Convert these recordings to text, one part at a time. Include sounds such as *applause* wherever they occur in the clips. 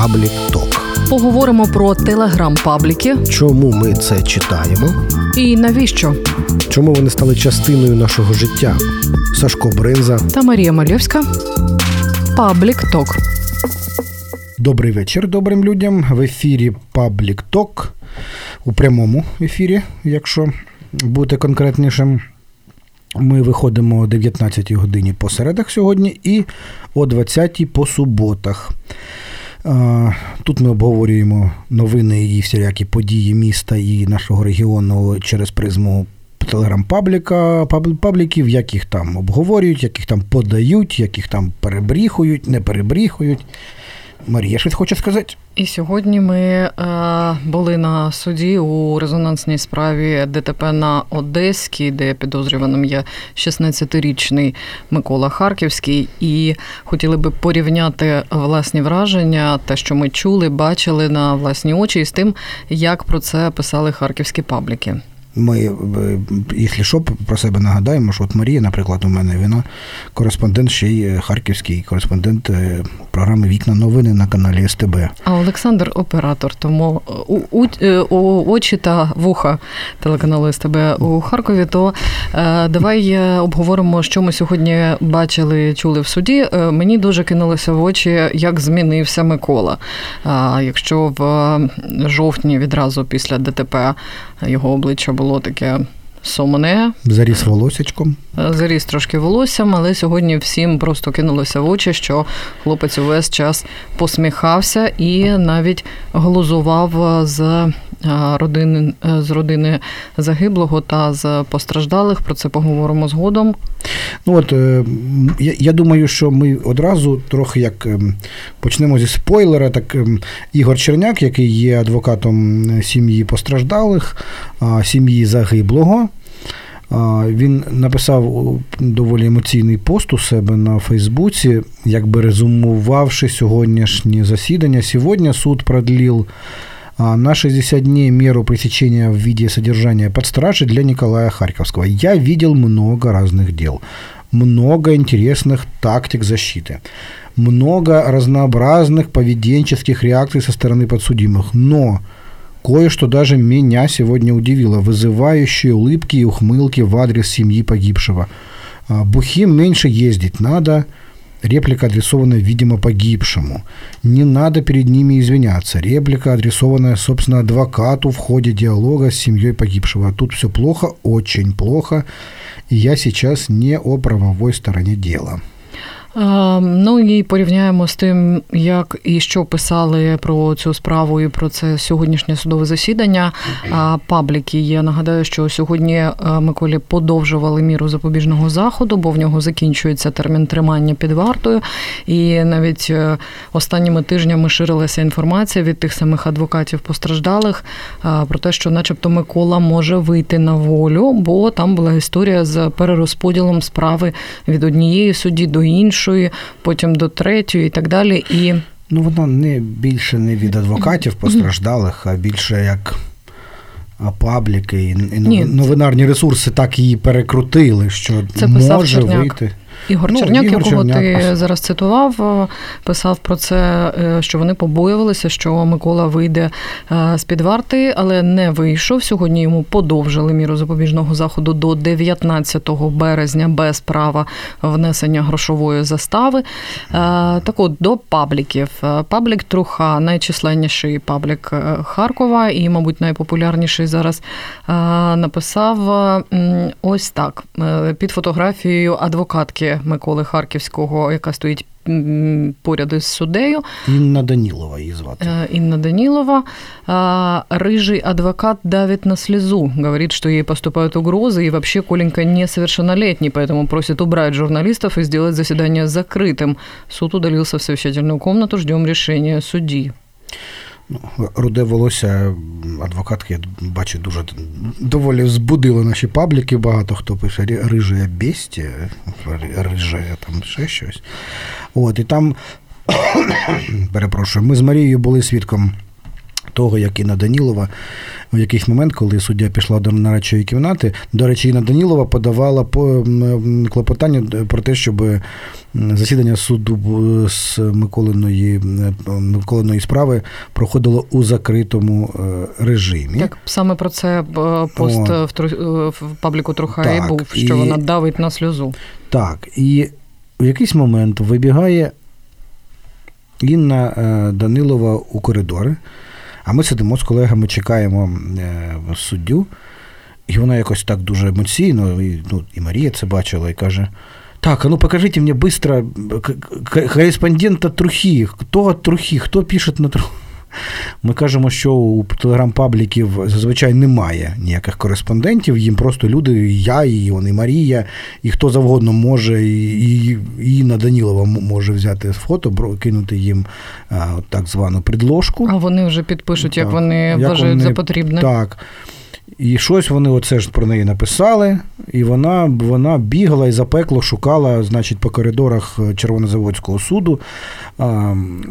Public Talk. Поговоримо про телеграм-пабліки Чому ми це читаємо? і навіщо. Чому вони стали частиною нашого життя? Сашко Бринза. Та Марія Малєвська. Public Talk. Добрий вечір добрим людям. В ефірі Public Talk у прямому ефірі, якщо бути конкретнішим. Ми виходимо о 19 годині по середах сьогодні і о 20 по суботах. Тут ми обговорюємо новини і всілякі події міста і нашого регіону через призму телеграм-пабліка, пабл- пабліків, як їх там обговорюють, як їх там подають, як їх там перебріхують, не перебріхують. Марія щось хоче сказати? І сьогодні ми е, були на суді у резонансній справі ДТП на Одеській, де підозрюваним є 16-річний Микола Харківський, і хотіли би порівняти власні враження, те, що ми чули, бачили на власні очі, з тим, як про це писали харківські пабліки. Ми, е, якщо що, про себе нагадаємо, що от Марія, наприклад, у мене вона кореспондент ще й е, харківський кореспондент е, програми Вікна новини на каналі СТБ. А Олександр оператор, тому у, у, е, у очі та вуха телеканалу СТБ у Харкові. То е, давай е, обговоримо, що ми сьогодні бачили, чули в суді. Е, мені дуже кинулося в очі, як змінився Микола. А якщо в е, жовтні відразу після ДТП його обличчя було таке. Сумне, Заріс волосячком. заріс трошки волоссям, але сьогодні всім просто кинулося в очі, що хлопець увесь час посміхався і навіть глузував з е, родини е, з родини загиблого та з постраждалих. Про це поговоримо згодом. Ну от е, я, я думаю, що ми одразу трохи як ем, почнемо зі спойлера. Так Ігор Черняк, який є адвокатом е, сім'ї постраждалих, сім'ї загиблого. Він написав доволі емоційний пост у себе на Фейсбуці, якби резюмувавши сьогоднішнє засідання. Сьогодні суд продлил на 60 дней меру пресечения в виде содержания под стражей для Николая Харьковского. Я видел много разных дел, много интересных тактик защиты, много разнообразных поведенческих реакций со стороны подсудимых, но кое-что даже меня сегодня удивило, вызывающие улыбки и ухмылки в адрес семьи погибшего. А, Бухим меньше ездить надо, Реплика адресована, видимо, погибшему. Не надо перед ними извиняться. Реплика, адресованная, собственно, адвокату в ходе диалога с семьей погибшего. Тут все плохо, очень плохо. И я сейчас не о правовой стороне дела. Е, Ну і порівняємо з тим, як і що писали про цю справу і про це сьогоднішнє судове засідання. Пабліки. Я нагадаю, що сьогодні е, Миколі подовжували міру запобіжного заходу, бо в нього закінчується термін тримання під вартою. І навіть е, останніми тижнями ширилася інформація від тих самих адвокатів постраждалих про те, що, начебто, Микола може вийти на волю, бо там була історія з перерозподілом справи від однієї судді до іншої, потім до третьої і так далі. І Ну, вона не більше не від адвокатів постраждалих, а більше як а, пабліки і, і Ні. новинарні ресурси так її перекрутили, що Це може Черняк. вийти. Ігор Ну, Черняк, Ігор якого Черняк, ти зараз цитував, е, писав про це, е, що вони побоювалися, що Микола вийде е, з під варти, але не вийшов. Сьогодні йому подовжили міру запобіжного заходу до 19 березня без права внесення грошової застави. Так от до пабліків. Паблік Труха, найчисленніший паблік Харкова і, мабуть, найпопулярніший зараз написав ось так під фотографією адвокатки Миколи Харківського, яка стоїть м, поряд із суддею. Інна Данілова її звати. Э, Инна Данилова. А, Рыжий адвокат давит на слезу. Говорит, что ей поступают угрозы, и вообще Коленька несовершеннолетний, поэтому просит убрать журналистов и сделать заседание закрытым. Суд удалился в совещательную комнату, ждем решения судьи. Ну, Руде волосся адвокатки, я бачу, дуже доволі збудило наші пабліки. Багато хто пише рижа бісті, рижа там ще щось. От, і там, *coughs* перепрошую, ми з Марією були свідком того, як Інна Данілова в якийсь момент, коли суддя пішла до нарадчої кімнати, до речі, Інна Данілова подавала по клопотання про те, щоб засідання суду з Миколиної, Миколиної справи проходило у закритому е, режимі. Так, саме про це е, пост О, в, в пабліку Трухаї був, що і, вона давить на сльозу. Так, і в якийсь момент вибігає Інна е, Данилова у коридори. А ми сидимо з колегами, чекаємо е, суддю, і вона якось так дуже емоційно, і, ну, і Марія це бачила, і каже: Так, а ну покажіть мені швидко кореспондента Трухи. Хто Трухи, хто пише на Трухи? Ми кажемо, що у телеграм-пабліків зазвичай немає ніяких кореспондентів, їм просто люди, і я, і вони, Марія, і хто завгодно може, і і Інна Данілова може взяти фото, кинути їм а, так звану предложку. А вони вже підпишуть, як вони як вважають вони, за потрібне. Так. І щось вони оце ж про неї написали, і вона вона бігала і запекло шукала, значить, по коридорах Червонозаводського суду.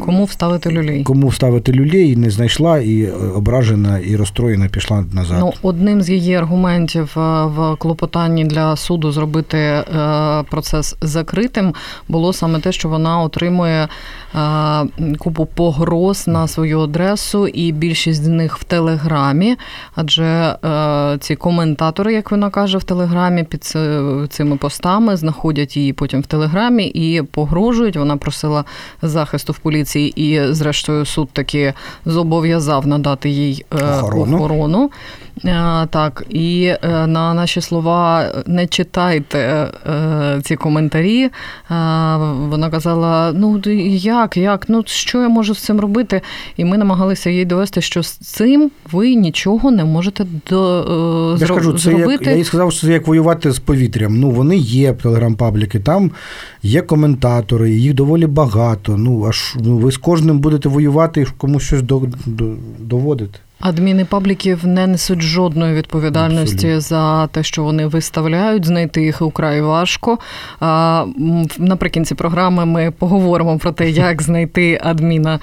Кому вставити люлей? Кому вставити люлей, не знайшла, і ображена, і розстроєна пішла назад. Ну, Одним з її аргументів е, в клопотанні для суду зробити е, процес закритим було саме те, що вона отримує е, купу погроз на свою адресу, і більшість з них в Телеграмі, адже ці коментатори, як вона каже, в Телеграмі під цими постами знаходять її потім в Телеграмі і погрожують. Вона просила захисту в поліції, і, зрештою, суд таки зобов'язав надати їй е, охорону. охорону. Е, так, і е, на наші слова не читайте ці коментарі. Вона казала: ну як, як, ну що я можу з цим робити? І ми намагалися їй довести, що з цим ви нічого не можете до, я кажу, це Як, я їй сказав, що це як воювати з повітрям. Ну, вони є телеграм-пабліки, там є коментатори, їх доволі багато. Ну, аж ну, ви з кожним будете воювати і комусь щось доводити. Адміни пабліків не несуть жодної відповідальності Абсолютно. за те, що вони виставляють. Знайти їх украй важко. А, Наприкінці програми ми поговоримо про те, як *laughs* знайти адміна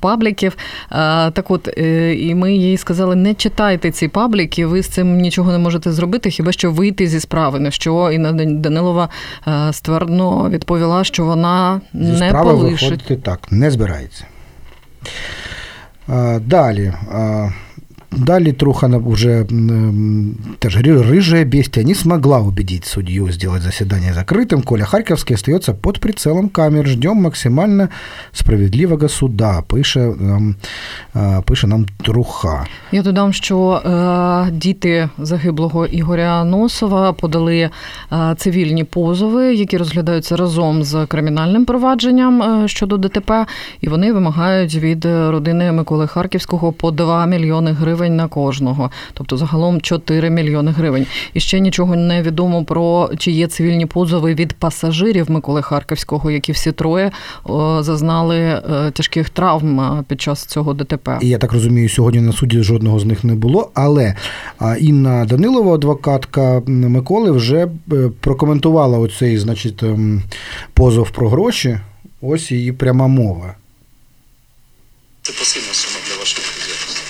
пабліків. Так от, е, і ми їй сказали: не читайте ці пабліки, ви з цим нічого не можете зробити, хіба що вийти зі справи. На що Інна Данилова ствердно відповіла, що вона зі не полишить. так, не збирається. Далі. Далі Трухана уже теж рыжая бестия не смогла убедить судью сделать заседание закрытым. Коля Харьковский остается под прицелом камер. Ждем максимально справедливого суда, пише нам пише нам Труха. Я додам, що е, діти загиблого Ігоря Носова подали е, цивільні позови, які розглядаються разом з кримінальним провадженням е, щодо ДТП, і вони вимагають від родини Миколи Харківського по 2 мільйони гривень гривень на кожного, тобто загалом 4 мільйони гривень. І ще нічого не відомо про чи є цивільні позови від пасажирів Миколи Харківського, які всі троє зазнали е, тяжких травм під час цього ДТП. І я так розумію, сьогодні на суді жодного з них не було. Але Інна Данилова, адвокатка Миколи, вже е, прокоментувала оцей, значить, ем, позов про гроші. Ось її пряма мова. Це ваших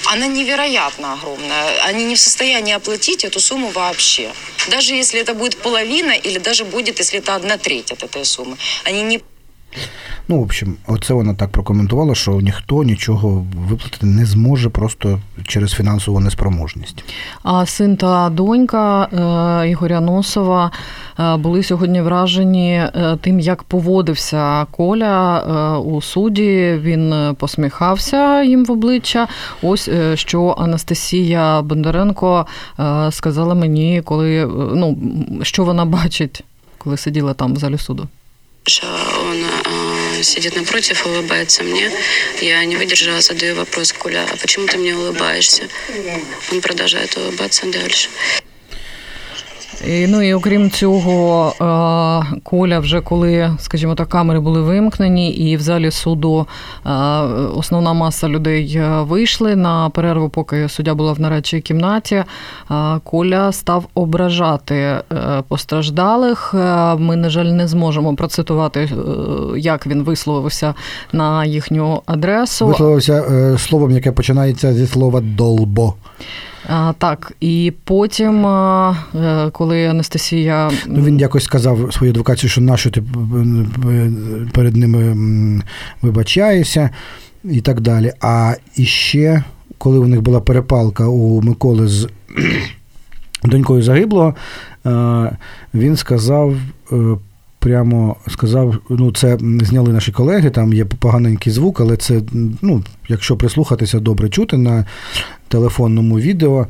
она невероятно огромная. Они не в состоянии оплатить эту сумму вообще. Даже если это будет половина, или даже будет, если это одна треть от этой суммы. Они не Ну, в общем, оце вона так прокоментувала, що ніхто нічого виплатити не зможе просто через фінансову неспроможність. А син та донька е, Ігоря Носова е, були сьогодні вражені е, тим, як поводився Коля у суді. Він посміхався їм в обличчя. Ось що Анастасія Бондаренко сказала мені, коли ну що вона бачить, коли сиділа там в залі суду сидит напротив, улыбается мне. Я не выдержала, задаю вопрос, Коля, а почему ты мне улыбаешься? Он продолжает улыбаться дальше. І, Ну і окрім цього, Коля, вже коли, скажімо так, камери були вимкнені, і в залі суду основна маса людей вийшли на перерву, поки суддя була в нарадчій кімнаті. Коля став ображати е, постраждалих. Ми, на жаль, не зможемо процитувати, е, як він висловився на їхню адресу. Висловився е, словом, яке починається зі слова долбо. А, Так, і потім, е, коли Анастасія. Ну, Він якось сказав свою адвокацію, що нащо ти перед ними вибачаєшся і так далі. А іще, коли у них була перепалка у Миколи з *clears throat* донькою загиблого, е, він сказав. Прямо сказав, ну це зняли наші колеги, там є поганенький звук, але це, ну, якщо прислухатися, добре чути на телефонному відео,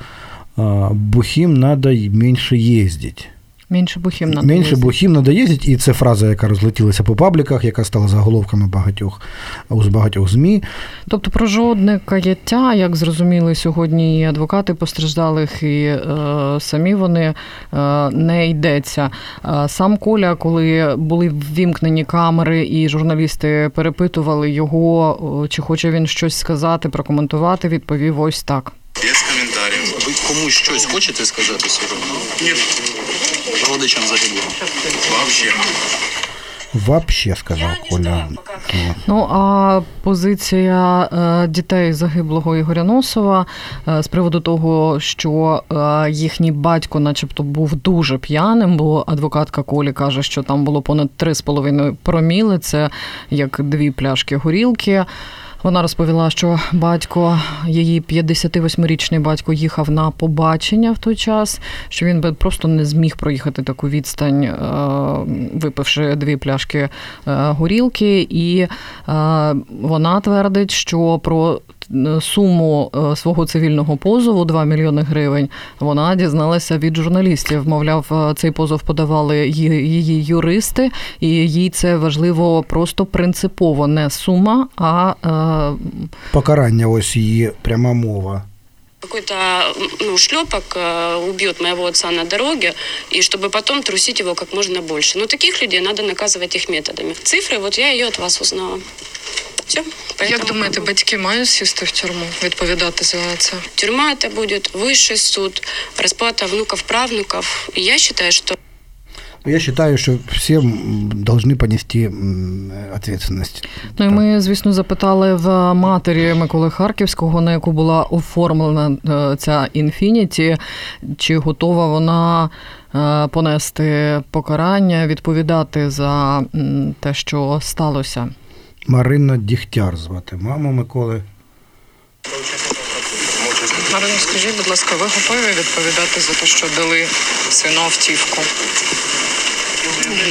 бухим треба менше їздити. Менше бухим надо Менше бухим надо їздити, і це фраза, яка розлетілася по пабліках, яка стала заголовками багатьох з багатьох ЗМІ. Тобто про жодне каяття, як зрозуміли сьогодні, і адвокати постраждалих, і е, самі вони е, не йдеться. Сам Коля, коли були ввімкнені камери, і журналісти перепитували його, чи хоче він щось сказати, прокоментувати, відповів ось так. Без коментарів. Ви комусь щось хочете сказати сьогодні? Ні родичам загиблих. Вообще. Вообще, сказав Коля. Ну а позиція е, дітей загиблого Ігоря Носова е, з приводу того, що е, їхній батько, начебто, був дуже п'яним, бо адвокатка Колі каже, що там було понад 3,5 проміли. Це як дві пляшки горілки. Вона розповіла, що батько, її 58-річний батько, їхав на побачення в той час, що він би просто не зміг проїхати таку відстань, е, випивши дві пляшки е, горілки, і е, вона твердить, що про суму свого цивільного позову 2 мільйони гривень вона дізналася від журналістів. Мовляв, цей позов подавали її юристи, і їй це важливо просто принципово не сума, а покарання. Ось її пряма мова. какой-то ну, шлепок э, убьет моего отца на дороге, и чтобы потом трусить его как можно больше. Но таких людей надо наказывать их методами. Цифры, вот я ее от вас узнала. Все. Поэтому... Як думаєте, батьки мають сісти в тюрму, відповідати за це? Тюрьма это будет высший суд, расплата внуков, правнуков. И я считаю, что я вважаю, що всі повинні понести відповідальність. Ну і ми, звісно, запитали в матері Миколи Харківського, на яку була оформлена е, ця інфініті, чи готова вона е, понести покарання, відповідати за те, що сталося. Марина Дігтяр звати маму Миколи. Марино, скажіть, будь ласка, ви готові відповідати за те, що дали сину автівку?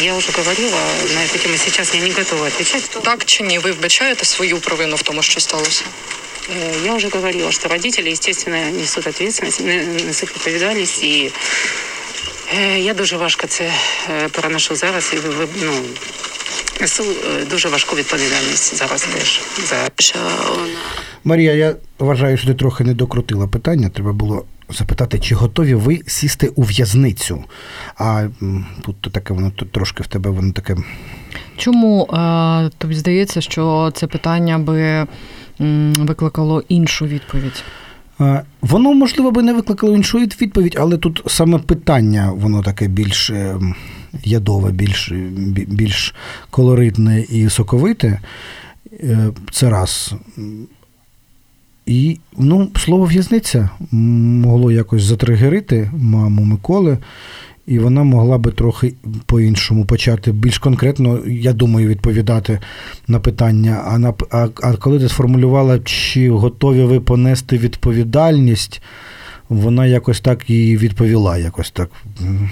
Я уже говорила на эту тему, сейчас я не готова отвечать. Так чи ні? Ви вбачаєте свою провину в тому, що сталося? Э, я уже говорила, что родители, естественно, несут ответственность, несут відповідальність і э, я дуже важко це э, переношу зараз і ну, несу дуже важку відповідальність зараз теж за Марія. Я вважаю, що ти трохи не докрутила питання. Треба було запитати, чи готові ви сісти у в'язницю? А тут таке воно тут трошки в тебе воно таке. Чому е, тобі здається, що це питання би викликало іншу відповідь? Воно, можливо, би не викликало іншу відповідь, але тут саме питання, воно таке більш е, ядове, більш більш колоритне і соковите. Е, це раз. І ну, слово в'язниця могло якось затригерити маму Миколи, і вона могла би трохи по-іншому почати більш конкретно, я думаю, відповідати на питання. А на а, а коли ти сформулювала, чи готові ви понести відповідальність? Вона якось так і відповіла. Якось так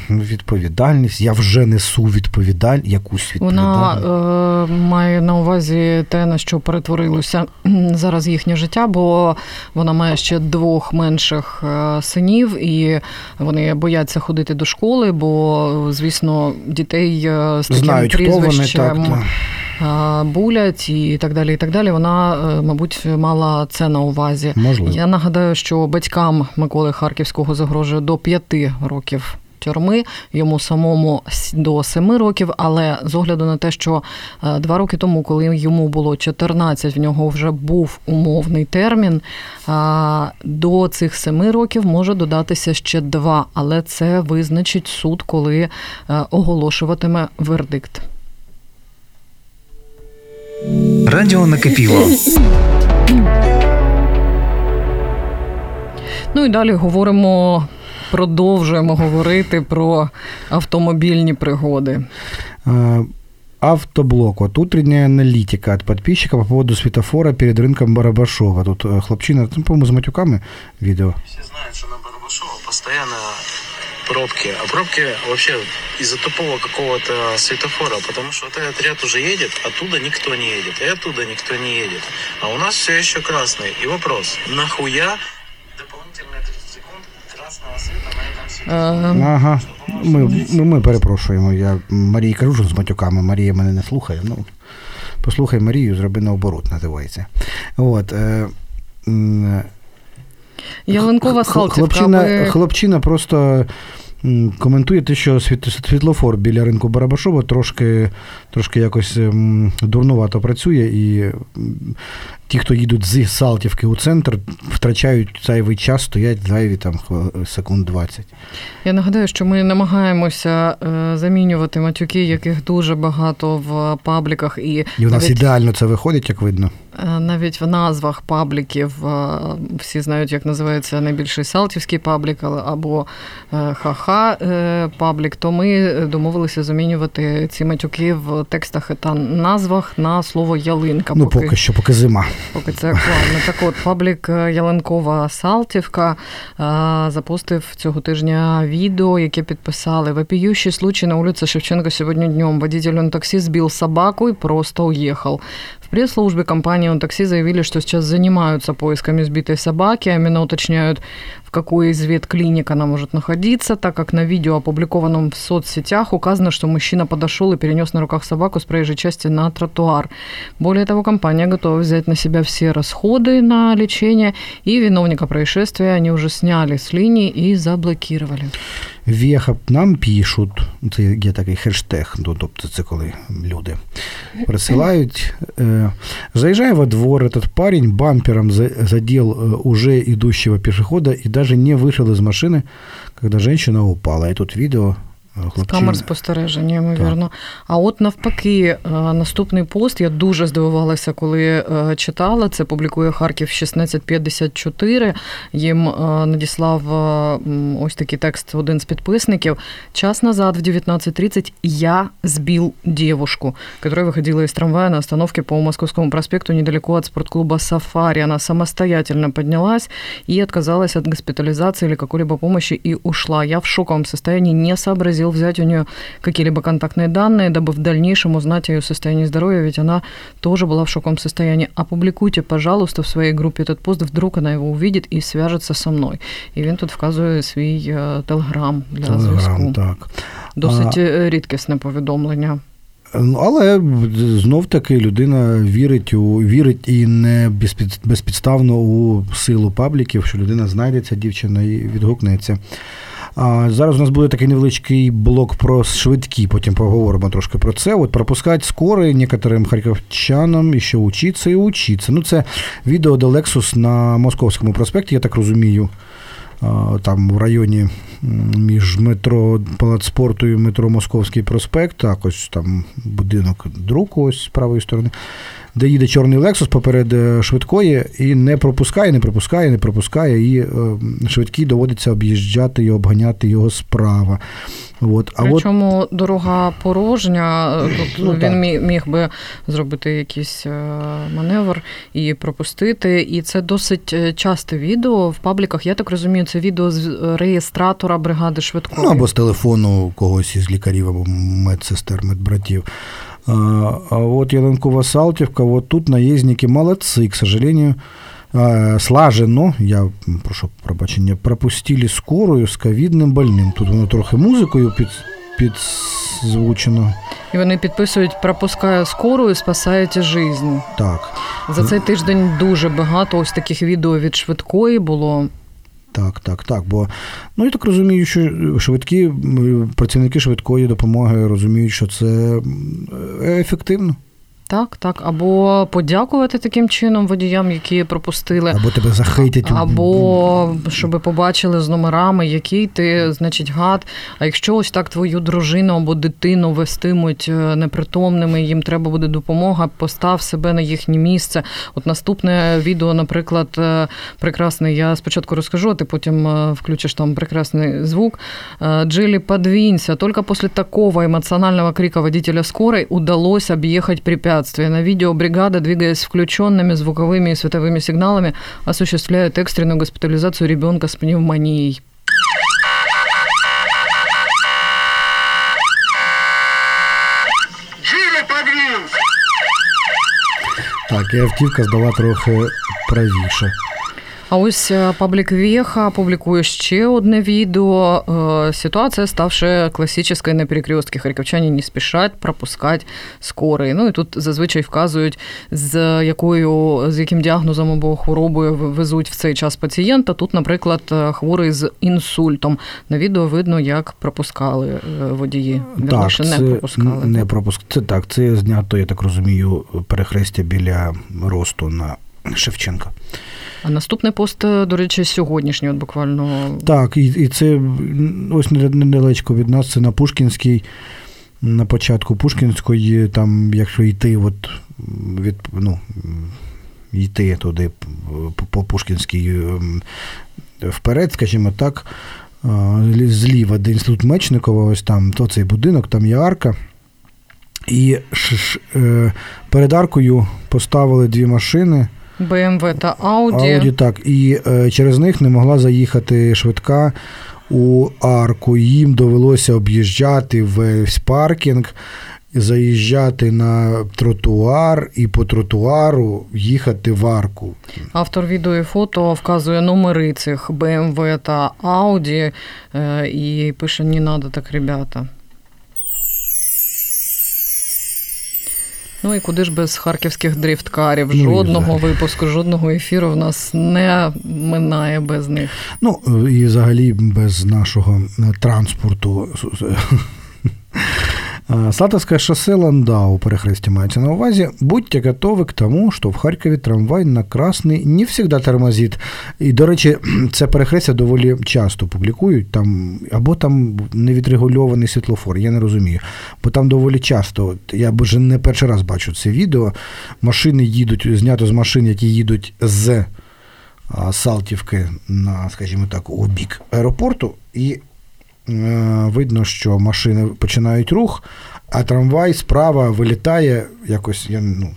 відповідальність. Я вже несу відповідаль, якусь відповідальність. Вона е, має на увазі те, на що перетворилося *clears throat* зараз їхнє життя, бо вона має ще двох менших е, синів, і вони бояться ходити до школи, бо, звісно, дітей е, з таким Знають, прізвищем. Хто вони, так, булять і так далі. і так далі. Вона, е, мабуть, мала це на увазі. Можливо. Я нагадаю, що батькам Миколи Харківського загрожує до п'яти років тюрми, йому самому до 7 років. Але з огляду на те, що е, два роки тому, коли йому було 14, в нього вже був умовний термін. До цих 7 років може додатися ще два, але це визначить суд, коли е, оголошуватиме вердикт. Радіо накипіло. Ну і далі говоримо, продовжуємо говорити про автомобільні пригоди. Автоблок. Вот утренняя аналитика от подписчика по поводу светофора перед рынком Барабашова. Тут э, хлопчина, ну, по-моему, с матюками видео. Все знают, что на Барабашова постоянно пробки. А пробки вообще из-за тупого какого-то светофора, потому что вот этот ряд уже едет, оттуда никто не едет, и оттуда никто не едет. А у нас все еще красный. И вопрос, нахуя Ага. Ми ми, ми перепрошуємо. Я Марії кажу, з матюками. Марія мене не слухає. Ну, Послухай Марію, зроби наоборот, називається. От, е, Ялинкова Салтівка. Хлопчина, ви... хлопчина просто коментує те, що світлофор біля ринку Барабашова трошки трошки якось ем, дурнувато працює, і ті, хто їдуть з Салтівки у центр, втрачають зайвий час, стоять зайві там секунд 20. Я нагадаю, що ми намагаємося е, замінювати матюки, яких дуже багато в пабліках. І, і у нас навіть... ідеально це виходить, як видно. Е, навіть в назвах пабліків е, всі знають, як називається найбільший Салтівський паблік або ха-ха паблік, то ми домовилися замінювати ці матюки в текстах та назвах на слово ялинка. Ну, поки, поки що, поки зима. Поки це актуально. Так от паблік Ялинкова Салтівка запустив цього тижня відео, яке підписали вопиющий случай на вулиці Шевченка сьогодні днем. Водитель OnTaxi сбил собаку и просто уехал. В пресс-службе компании «Он такси» заявили, что сейчас занимаются поисками сбитой собаки, именно уточняют, какой из ветклиник она может находиться, так как на видео, опубликованном в соцсетях, указано, что мужчина подошел и перенес на руках собаку с проезжей части на тротуар. Более того, компания готова взять на себя все расходы на лечение, и виновника происшествия они уже сняли с линии и заблокировали. Веха нам пишуть, це є такий хештег, ну, тобто це коли люди присилають. Заезжая во двор, этот парень бампером задел уже идущего пешехода и даже не вышел из машины, когда женщина упала. И тут видео Хлопчина. Камер спостереження, ймовірно. А от навпаки, е, наступний пост я дуже здивувалася, коли е, читала. Це публікує Харків 1654. Їм е, надіслав ось такий текст один з підписників. Час назад в 19.30 я сбил девушку, которая выходила из трамвая на остановке по Московскому проспекту недалеко от спортклуба «Сафари». Она самостоятельно поднялась и отказалась от госпитализации или какой-либо помощи и ушла. Я в шоковом состоянии не сообразила хотел взять у нее какие-либо контактные данные, дабы в дальнейшем узнать о ее состоянии здоровья, ведь она тоже была в шоковом состоянии. Опубликуйте, пожалуйста, в своей группе этот пост, вдруг она его увидит и свяжется со мною. І він тут вказує свій телеграм для телеграм, зв'язку. Так. Досить а... рідкісне повідомлення. Ну, але знов таки людина вірить у вірить і не безпідставно у силу пабліків, що людина знайдеться, дівчина і відгукнеться. Зараз у нас буде такий невеличкий блок про швидкі, потім поговоримо трошки про це. От пропускати скори некоторим харківчанам ще учиться і учиться. Ну, це відео де Lexus на Московському проспекті, я так розумію. Там в районі між метро Палац спорту і метро Московський проспект, так ось там будинок друку ось з правої сторони де їде чорний Лексус поперед е, швидкої і не пропускає, не пропускає, не пропускає, і е, швидкій доводиться об'їжджати і обганяти його справа. От. А Причому от... дорога порожня, тобто ну, він міг, міг би зробити якийсь маневр і пропустити. І це досить часте відео в пабліках. Я так розумію, це відео з реєстратора бригади швидкої. Ну або з телефону когось із лікарів або медсестер, медбратів. А, вот Яленкова Салтівка, вот тут наездники молодцы, к сожалению, слажено, я прошу пробачення, пропустили скорую з ковідним больним. Тут воно трохи музикою під, підзвучено. І вони підписують пропуская скорую, спасаете жизнь. Так. За цей тиждень дуже багато ось таких відео від швидкої було. Так, так, так. Бо ну я так розумію, що швидкі працівники швидкої допомоги розуміють, що це ефективно. Так, так. Або подякувати таким чином водіям, які пропустили. Або тебе захейтять. Або щоб побачили з номерами, який ти, значить, гад. А якщо ось так твою дружину або дитину вестимуть е, непритомними, їм треба буде допомога, постав себе на їхнє місце. От наступне відео, наприклад, е, прекрасне, я спочатку розкажу, а ти потім е, включиш там прекрасний звук. Джилі, подвинься. Только после такого эмоционального крика водителя скорой удалось объехать препятствие препятствия. На видео бригада, двигаясь включенными звуковыми и световыми сигналами, осуществляет экстренную госпитализацию ребенка с пневмонией. Так, і автівка здала трохи правіше. А ось е, паблік Веха публікує ще одне відео. Е, ситуація, ставши класичною на перекрестки. Харківчані не спішать пропускати скорий. Ну і тут зазвичай вказують, з якою з яким діагнозом або хворобою везуть в цей час пацієнта. Тут, наприклад, е, хворий з інсультом. На відео видно, як пропускали водії. Так, це не пропускали. Не пропуск. Це так, це знято, я так розумію, перехрестя біля росту на Шевченка. А наступний пост, е, до речі, сьогоднішній, от буквально. Так, і і це ось недалечко від нас, це на Пушкінській, на початку Пушкінської, там, якщо йти, от від, ну, йти туди по Пушкінській ем, вперед, скажімо так, зліва, де інститут Мечникова, ось там, то цей будинок, там є арка. І е, перед аркою поставили дві машини. БМВ та Ауді. Ауді, так. І е, через них не могла заїхати швидка у арку. Їм довелося об'їжджати весь паркінг, заїжджати на тротуар і по тротуару їхати в арку. Автор відео і фото вказує номери цих БМВ та Ауді е, і пише: не треба так, ребята. Ну і куди ж без харківських дрифткарів? Ну, Жодного випуску, жодного ефіру в нас не минає без них. Ну і взагалі без нашого транспорту Сатовское шоссе Ландау, перехрестя мається на увазі. Будьте готові к тому, що в Харкові трамвай на красний не завжди тормозить. І, до речі, *clears throat* це перехрестя доволі часто публікують, там, або там невідрегульований світлофор, я не розумію. Бо там доволі часто, я вже не перший раз бачу це відео. Машини їдуть, знято з машин, які їдуть з Салтівки на, скажімо так, у бік аеропорту. і видно, що машини починають рух, а трамвай справа вилітає якось. я ну,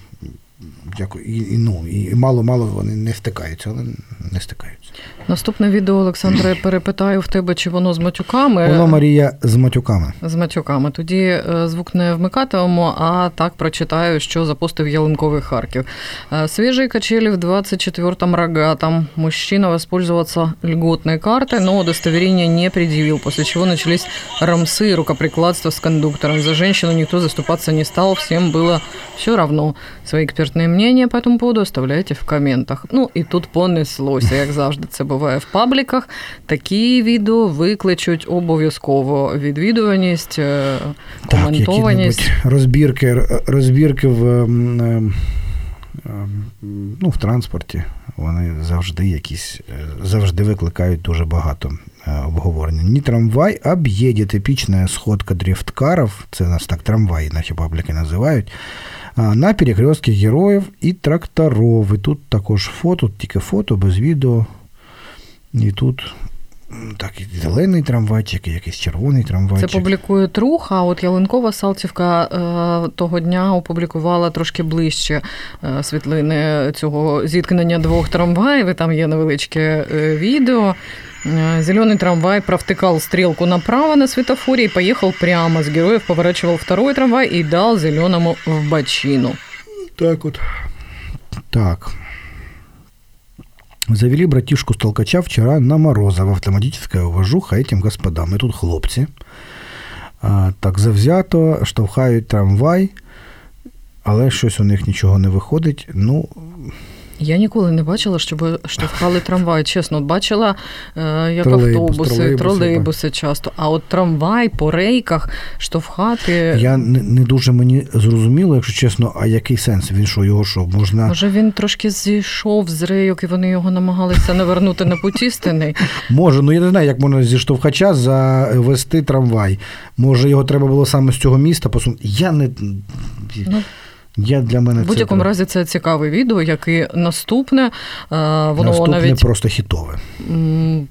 і, і, ну, і мало-мало вони не стикаються, але не стикаються. Наступне відео, Олександре, перепитаю в тебе, чи воно з матюками. Воно Марія з матюками. З матюками. Тоді е, звук не вмикатимемо, а так прочитаю, що запустив Ялинковий Харків. Е, Свежие качели в 24-м рогатом. Мужчина воспользоваться льготной картой, но удостоверение не предъявил, после чего начались рамсы и рукоприкладства с кондуктором. За женщину никто заступаться не стал, всем было все равно. Свои экспертные мнения по этому поводу оставляйте в комментах. Ну і тут понеслося, як завжди це буває в пабліках. Такі відео викличуть обов'язково відвідуваність, е, коментованість. Так, розбірки, розбірки в ем, ем, ну, в транспорті. Вони завжди якісь е, завжди викликають дуже багато е, обговорення. Не трамвай, а б'єді типічна сходка дрифткарів. Це нас так трамваї, наші пабліки називають на перекрестки героїв і тракторов. І тут також фото, тільки фото без відео. І тут так, і зелений трамвайчик, і якийсь червоний трамвайчик. Це публікує Трух, а от Ялинкова Салтівка е, того дня опублікувала трошки ближче е, світлини цього зіткнення двох трамваїв. І Там є невеличке е, відео. Э, Зеленый трамвай провтыкал стрелку направо на светофоре и поехал прямо. С героев поворачивал второй трамвай и дал зеленому в бочину. Так вот. Так. Завели братишку толкача вчера на Морозово автоматическая уважуха этим господам. И тут хлопці а, так завзято штовхають трамвай, але щось у них нічого не виходить. Ну, Я ніколи не бачила, щоб штовхали трамвай. Чесно, бачила е, як Тролейбус, автобуси, тролейбуси, тролейбуси часто. А от трамвай по рейках штовхати. Я не, не дуже мені зрозуміло, якщо чесно, а який сенс? Він що, його що, можна. Може, він трошки зійшов з рейок, і вони його намагалися навернути на путь істини. *laughs* Може, ну я не знаю, як можна зі штовхача завести трамвай. Може, його треба було саме з цього міста посунути. Я не. Ну, Я для мене В будь-якому це разі це цікаве відео, яке наступне. е, Воно наступне навіть просто хітове.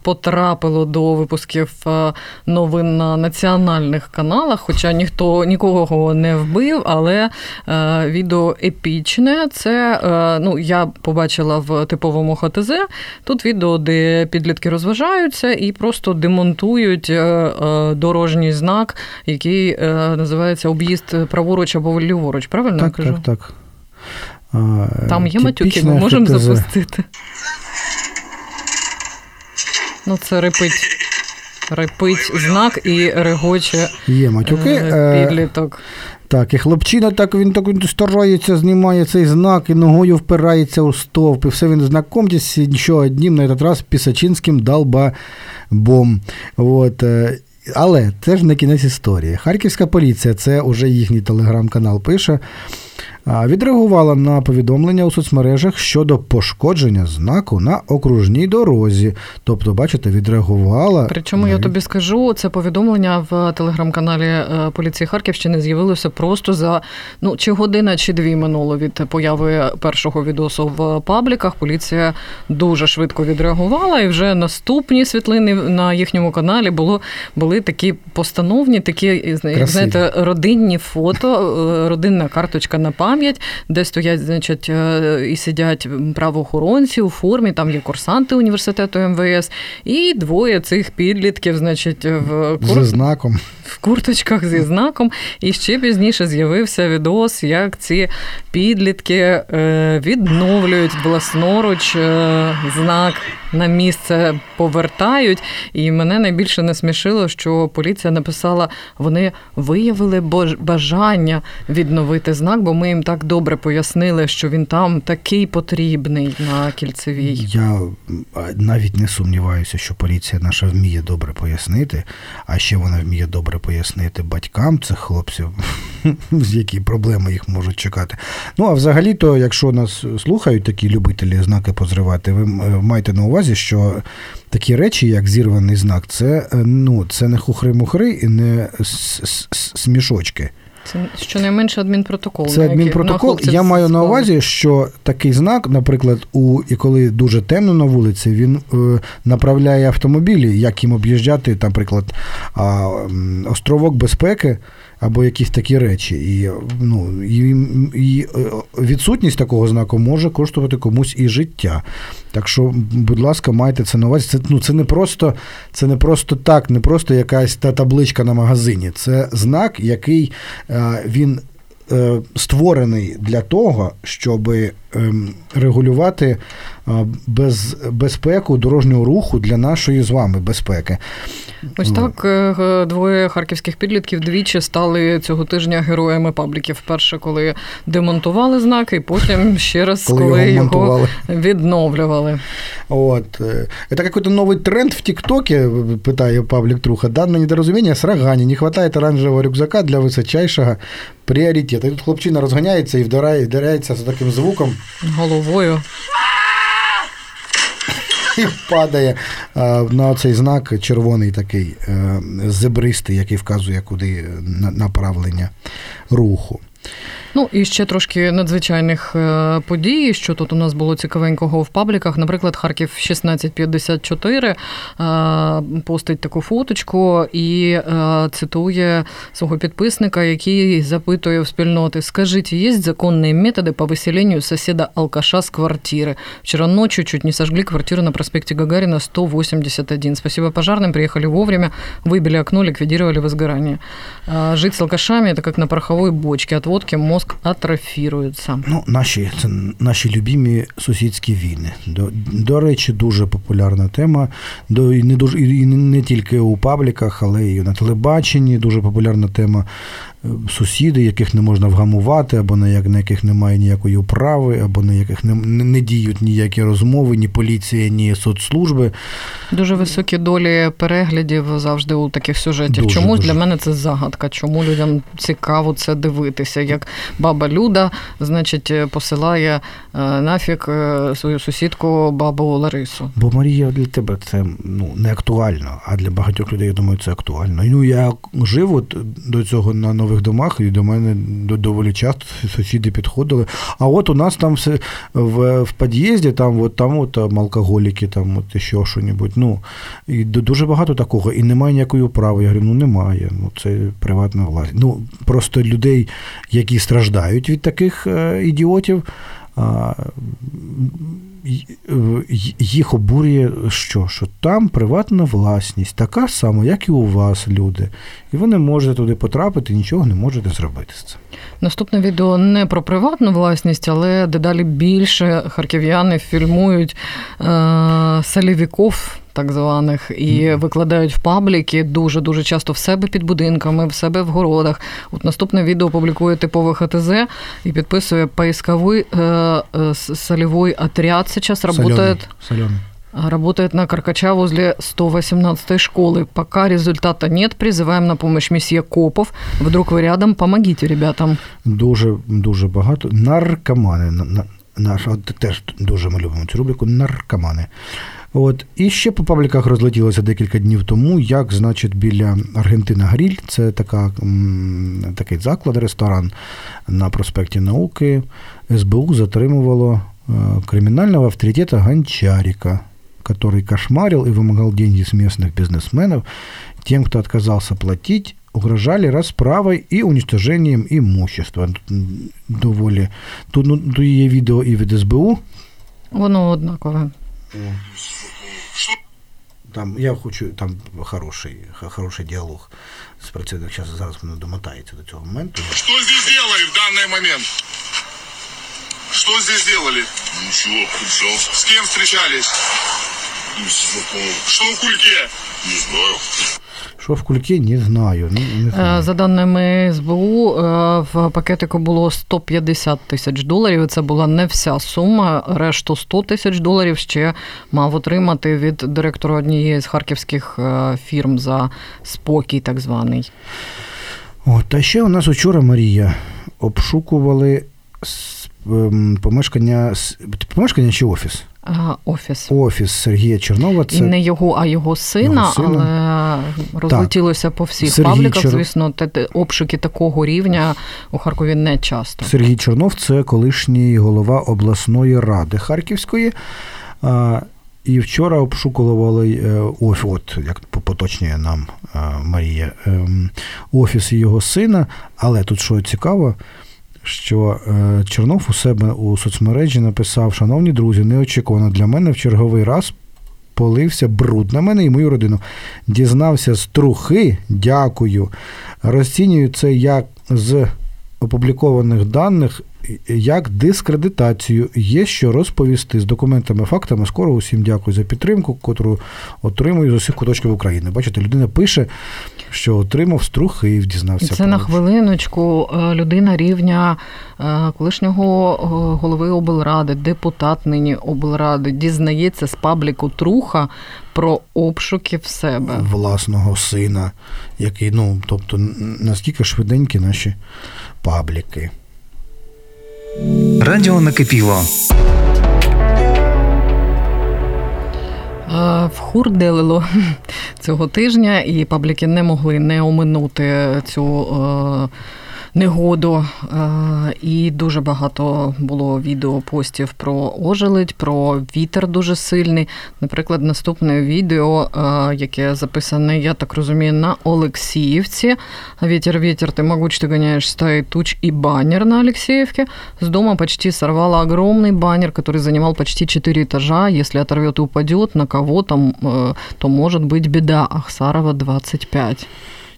потрапило до випусків е, новин на національних каналах, хоча ніхто нікого не вбив, але е, відео епічне. Це ну, я побачила в типовому ХТЗ. Тут відео, де підлітки розважаються і просто демонтують дорожній знак, який називається об'їзд праворуч або ліворуч. Правильно я Так, кажу? Так, так. А, Там є матюки, ми можемо ХТЗ. запустити. Ну, це репить. Репить знак і регоче Є матюки. е, Е, підліток. Так, і хлопчина так він так він старається, знімає цей знак і ногою впирається у стовп. І все він знакомтесь еще одним, на этот раз пісачинським долбабом. Вот. Але це ж не кінець історії. Харківська поліція, це вже їхній телеграм-канал пише. Відреагувала на повідомлення у соцмережах щодо пошкодження знаку на окружній дорозі. Тобто, бачите, відреагувала. Причому я тобі скажу, це повідомлення в телеграм-каналі е, поліції Харківщини з'явилося просто за ну чи година, чи дві минуло від появи першого відосу в пабліках. Поліція дуже швидко відреагувала, і вже наступні світлини на їхньому каналі було були такі постановні, такі Красиві. знаєте, родинні фото, е, родинна карточка на пам'ять, де стоять, значить, е, і сидять правоохоронці у формі. Там є курсанти університету МВС, і двоє цих підлітків, значить, в Зі знаком. в курточках зі знаком. І ще пізніше з'явився відос, як ці підлітки е, відновлюють власноруч е, знак на місце повертають. І мене найбільше насмішило, що поліція написала, вони виявили бажання відновити знак, бо ми їм так добре пояснили, що він там такий потрібний на кільцевій. Я навіть не сумніваюся, що поліція наша вміє добре пояснити, а ще вона вміє добре пояснити батькам цих хлопців, *laughs* з які проблеми їх можуть чекати. Ну а взагалі-то, якщо нас слухають такі любителі знаки позривати, ви е, маєте на увазі, що такі речі, як зірваний знак, це е, ну це не хухри-мухри і не смішочки. Це щонайменше адмінпротокол. Це адмінпротокол. Я маю на увазі, що такий знак, наприклад, у і коли дуже темно на вулиці, він е, направляє автомобілі, як їм об'їжджати, наприклад, а, островок безпеки або якісь такі речі. І, ну, і, і е, відсутність такого знаку може коштувати комусь і життя. Так що, будь ласка, майте це на увазі. Це, ну, це не просто це не просто так, не просто якась та табличка на магазині. Це знак, який е, він е, створений для того, щоб ем, регулювати без, безпеку дорожнього руху для нашої з вами безпеки. Ось так е, г- двоє харківських підлітків двічі стали цього тижня героями пабліків. Перше, коли демонтували знаки, і потім *laughs* ще раз, Коли коли, його його, монтували. відновлювали. Вот. э, Это какой-то новый тренд в ТикТоке, питає Павлік Труха. Данное недоразумение срагання. Не хватает оранжевого рюкзака для височайшого пріоритету. І тут хлопчина розганяється і вдаряє- вдаряється з таким звуком Головою. і падає на цей знак червоний такий е, зебристий, який вказує, куди направлення руху. Ну і ще трошки надзвичайних е, подій, що тут у нас було цікавенького в пабліках. Наприклад, Харків 1654 е, постить таку фоточку і е, цитує свого підписника, який запитує в спільноти: Скажіть, є законні методи по виселенню сусіда алкаша з квартири? Вчера ночью чуть не сожгли квартиру на проспекте Гагарина 181. Спасибо пожарным, приехали вовремя, выбили окно, ликвидировали возгорание. А, Жить с алкашами – это как на пороховой бочке. От водки мозг атрофируется. Ну, наші, це наші любімі сусідські війни. До, до речі, дуже популярна тема. До, і, не дуже, і не тільки у пабліках, але і на телебаченні дуже популярна тема. Сусіди, яких не можна вгамувати, або на яких немає ніякої управи, або на яких не, не діють ніякі розмови, ні поліція, ні соцслужби. Дуже високі долі переглядів завжди у таких сюжетів. Дуже, Чомусь дуже. для мене це загадка. Чому людям цікаво це дивитися? Як баба Люда, значить, посилає нафік свою сусідку бабу Ларису. Бо Марія для тебе це ну не актуально, а для багатьох людей я думаю, це актуально. Ну я жив от до цього на нових домах, і до мене доволі часто сусіди підходили. А от у нас там все в в під'їзді, там от там от алкоголіки, там от ще що-небудь. Ну і дуже багато такого. І немає ніякої управи. Я говорю, ну немає. Ну це приватна власність. Ну просто людей, які страждають від таких е, ідіотів їх обурює, що Що там приватна власність, така сама, як і у вас, люди. І ви не можете туди потрапити, нічого не можете зробити з цим. Наступне відео не про приватну власність, але дедалі більше харків'яни фільмують е, салівіков так званих, і викладають в пабліки дуже дуже часто в себе під будинками, в себе в городах. От наступне відео публікує типове ХТЗ і підписує поисковий э, э, солевой отряд сейчас работает. Соленый. Работает на Каркача возле 118 школы. Пока результата нет, призываем на помощь месье Копов. Вдруг вы рядом, помогите ребятам. Дуже дуже багато. Наркомани. Наш, от теж дуже ми любимо цю рубрику. Наркомани. От і ще по пабліках розлетілося декілька днів тому, як, значить, біля Аргентина Гріль, це така, такий заклад, ресторан на проспекті Науки. СБУ затримувало е, криминального авторитета Гончарика, который кошмарил и вымогал деньги с местных бизнесменов. Тем, кто отказался платить, угрожали расправой и уничтожением имущества. Тут доволі тут, ну, тут є відео і від СБУ. Воно однакове. Там я хочу там хороший хороший діалог з працівником. часу. зараз воно домотається до цього моменту. Що здесь делали в даний момент? Что здесь делали? Ничего, пришел. С кем встречались? Что в кульке? Не знаю. Що в кульки, не знаю. Не, не знаю. За даними СБУ, е, в пакетику було 150 тисяч доларів. Це була не вся сума. Решту 100 тисяч доларів ще мав отримати від директора однієї з харківських е, фірм за спокій, так званий. От, Та ще у нас вчора Марія обшукували ем, помешкання помешкання чи офіс? Офіс Офіс Сергія Чернова. Це... І не його, а його сина, його сина. але розлетілося по всіх Сергій пабліках. Чер... Звісно, обшуки такого рівня у Харкові не часто. Сергій Чернов це колишній голова обласної ради Харківської. І вчора обшукували е, офіс, от як поточнює нам Марія, ем, офіс його сина. Але тут що цікаво, що е, Чернов у себе у соцмережі написав: Шановні друзі, неочікувано для мене в черговий раз полився бруд на мене і мою родину. Дізнався з трухи, дякую. Розцінюю це як з опублікованих даних. Як дискредитацію є що розповісти з документами, фактами. Скоро усім дякую за підтримку, котру отримую з усіх куточків України. Бачите, людина пише, що отримав струхи і дізнався. Це на хвилиночку е, людина рівня е, колишнього е, голови облради, депутат нині облради, дізнається з пабліку Труха про обшуки в себе власного сина, який, ну тобто, наскільки швиденькі наші пабліки. Радіо накипіло. Вхурделило цього тижня, і пабліки не могли не оминути цю Е, негоду. Е, і дуже багато було відео постів про ожеледь, про вітер дуже сильний. Наприклад, наступне відео, е, яке записане, я так розумію, на Олексіївці. Вітер, вітер, ти могуч, ти ганяєш стаи туч і баннер на Алексеевке. С дома почти сорвало огромный баннер, который занимал почти 4 этажа. Если оторвет и упадет на кого-то, э, то может быть беда. Ахсарова 25.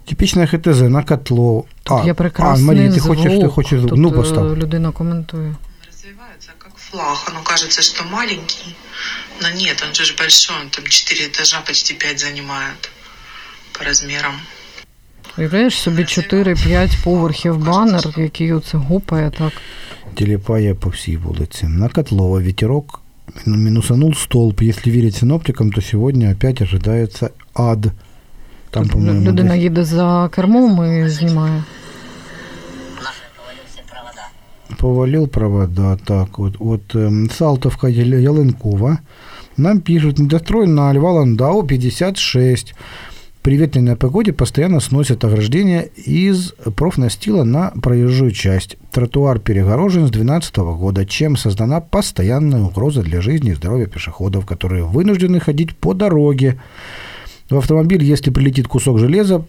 Типічне ХТЗ на котло. Тут а, прекрасний а, Марія, ти хочеш, ти хочеш звук? ну, постав. людина коментує. Развивается как флаг. Оно кажется, что маленький, но нет, он же большой, он там 4 этажа, почти 5 занимает по размерам. Уявляєш собі 4-5 поверхів банер, який оце гупає так. Телепає по всій вулиці. На Котлова ветерок минусанул столб. Если верить синоптикам, то сегодня опять ожидается ад. Там, по-моему, Людина десь- їде за кермом і знімає. Повалил провода. Так, вот, вот эм, Салтовка Ял- Яленкова. Нам пишут, недостроен на Льва Ландау 56. При ветреной погоде постоянно сносят ограждения из профнастила на проезжую часть. Тротуар перегорожен с 2012 года, чем создана постоянная угроза для жизни и здоровья пешеходов, которые вынуждены ходить по дороге. В автомобиль, если прилетит кусок железа,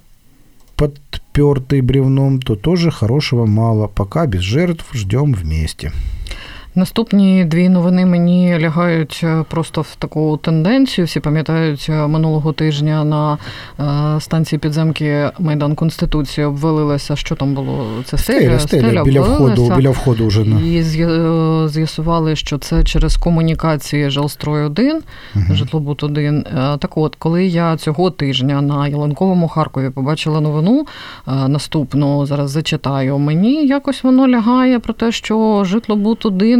подпертый бревном, то тоже хорошего мало. Пока без жертв ждем вместе. Наступні дві новини мені лягають е, просто в таку тенденцію. Всі пам'ятають, е, минулого тижня на е, станції підземки Майдан Конституції обвалилася. Що там було? Це Стеля, стеля, біля входу, біля входу вже на І з'ясували, що це через комунікації Жилстрой 1 Мгм. Житлобут 1 Так от, коли я цього тижня на Ялинковому Харкові побачила новину наступну, зараз зачитаю, мені якось воно лягає про те, що Житлобут 1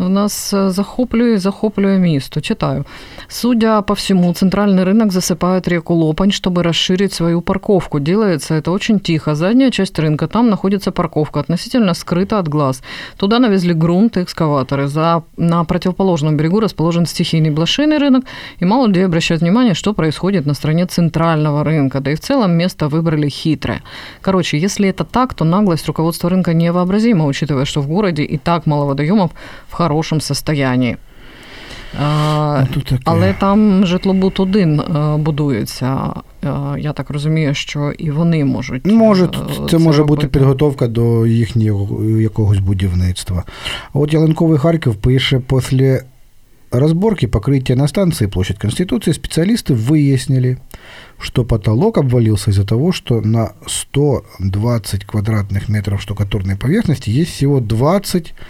нас е, захоплює, захоплює місто. Читаю. Судя по всему, центральный рынок засыпает реку Лопань, чтобы расширить свою парковку. Делается это очень тихо. Задняя часть рынка, там находится парковка, относительно скрыта от глаз. Туда навезли грунт и экскаваторы. За, на противоположном берегу расположен стихийный блошиный рынок, и мало людей обращают внимание, что происходит на стороне центрального рынка. Да и в целом место выбрали хитрое. Короче, если это так, то наглость руководства рынка невообразима, учитывая, что в городе и так мало водоемов в хорошем состоянии. А, Ну, тут таке. але там житлобут один е, будується. Е, Я так розумію, що і вони можуть. Може, е, це може бути робити. підготовка до їхнього якогось будівництва. А от Яленковий Харків пише, після разборки покрытия на станции Площадь Конституции специалисты выяснили, что потолок обвалился из-за того, что на 120 квадратных метров штукатурной поверхности есть всего 20 а,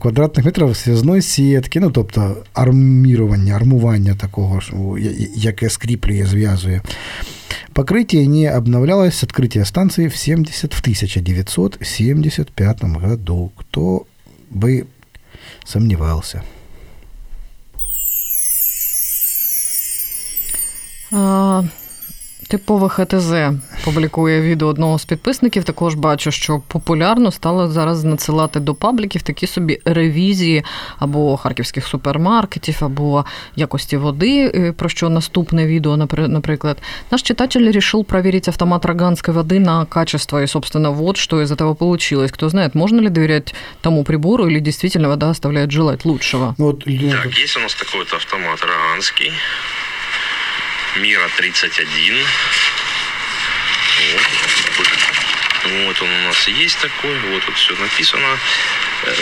квадратних метрів зв'язної сітки, ну тобто армірування, армування такого, ж, о, я- яке скріплює, зв'язує. Покрытие не обновлялось с открытия станции в, 70, в 1975 году. Кто бы сомневался. А, Типове ХТЗ публікує відео одного з підписників. Також бачу, що популярно стало зараз надсилати до пабліків такі собі ревізії або харківських супермаркетів, або якості води, е, про що наступне відео, напри- наприклад. Наш читатель решил проверить автомат роганской воды на качество и, собственно, вот что из этого получилось. Кто знает, можно ли доверять тому прибору или действительно вода оставляет желать лучшего? Ну, от, Лена, Так, есть у нас такой вот автомат Роганский. Мира 31. Вот. Вот он у нас есть такой. Вот тут все написано. Э,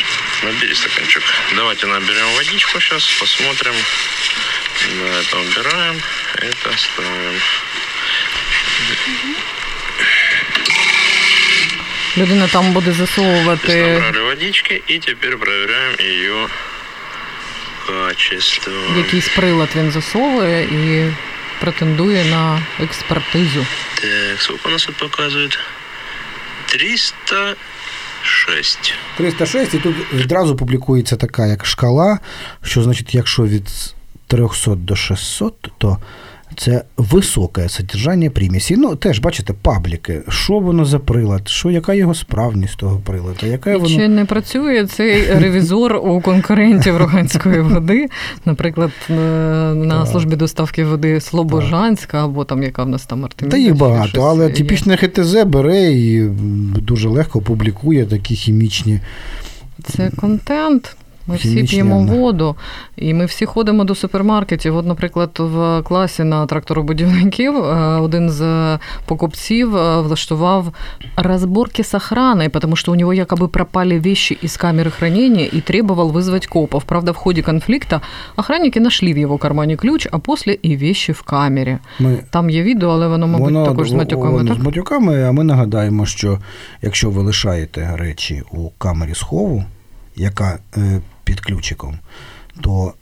Набери стаканчик. Давайте наберем водичку сейчас, посмотрим. Да, это убираем, это ставим. Людина там буде То есть засовувати. набрали водички и теперь проверяем ее качество. Якийсь прилад він засовує і претендує на експертизу. Так, сколько у нас тут показує? 306. 306, і тут відразу публікується така як шкала, що значить, якщо від 300 до 600, то це високе содержання примісі. Ну, теж, бачите, пабліки. Що воно за прилад, що, яка його справність того приладу, яка І воно. Чи не працює цей ревізор у конкурентів Роганської води, наприклад, е, на Так. службі доставки води Слобожанська, або там яка в нас там Артеміда? Та їх багато, але є? типічне ХТЗ бере і дуже легко публікує такі хімічні. Це контент. Ми всі Хімічні, п'ємо да. воду, і ми всі ходимо до супермаркетів. От, наприклад, в класі на тракторобудівників е, один з покупців е, влаштував розборки с охраной, потому что у него якобы пропали вещи из камеры хранения и требовал вызвать копов. Правда, в ходе конфликта охранники нашли в его кармане ключ, а после и вещи в камері. Ми Там є відео, але воно, мабуть, Воно також з матюками. воно Так? з матюками, а ми нагадаємо, що якщо ви лишаєте речі у камері схову, яка е, під ключиком, то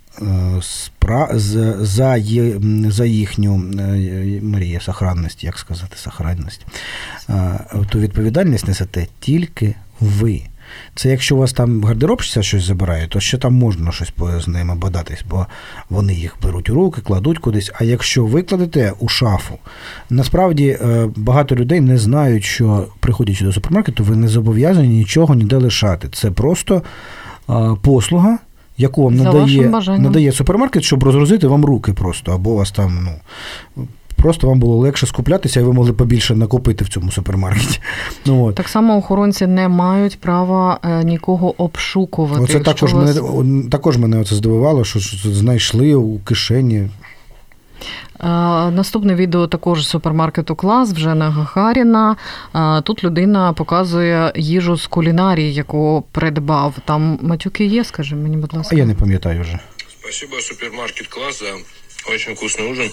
спра... за за їхню Марія, сохранність, як сказати, сохранність, то відповідальність несете тільки ви. Це якщо у вас там гардеробщиця щось забирає, то ще там можна щось з ними бодатись, бо вони їх беруть у руки, кладуть кудись. А якщо ви кладете у шафу, насправді е, багато людей не знають, що приходячи до супермаркету, ви не зобов'язані нічого ніде лишати. Це просто е, послуга. Яку вам надає надає супермаркет, щоб розгрузити вам руки просто, або вас там ну, Просто вам було легше скуплятися, і ви могли побільше накопити в цьому супермаркеті. Ну, от. Так само охоронці не мають права е, нікого обшукувати. Оце також вас... мене також мене це здивувало, що, що знайшли у кишені. А, наступне відео також з супермаркету Клас вже на Гагаріна. Тут людина показує їжу з кулінарії, яку придбав. Там матюки є, скажи мені, будь ласка. А я не пам'ятаю вже. Спасибо, супермаркет Клас за дуже вкусний ужин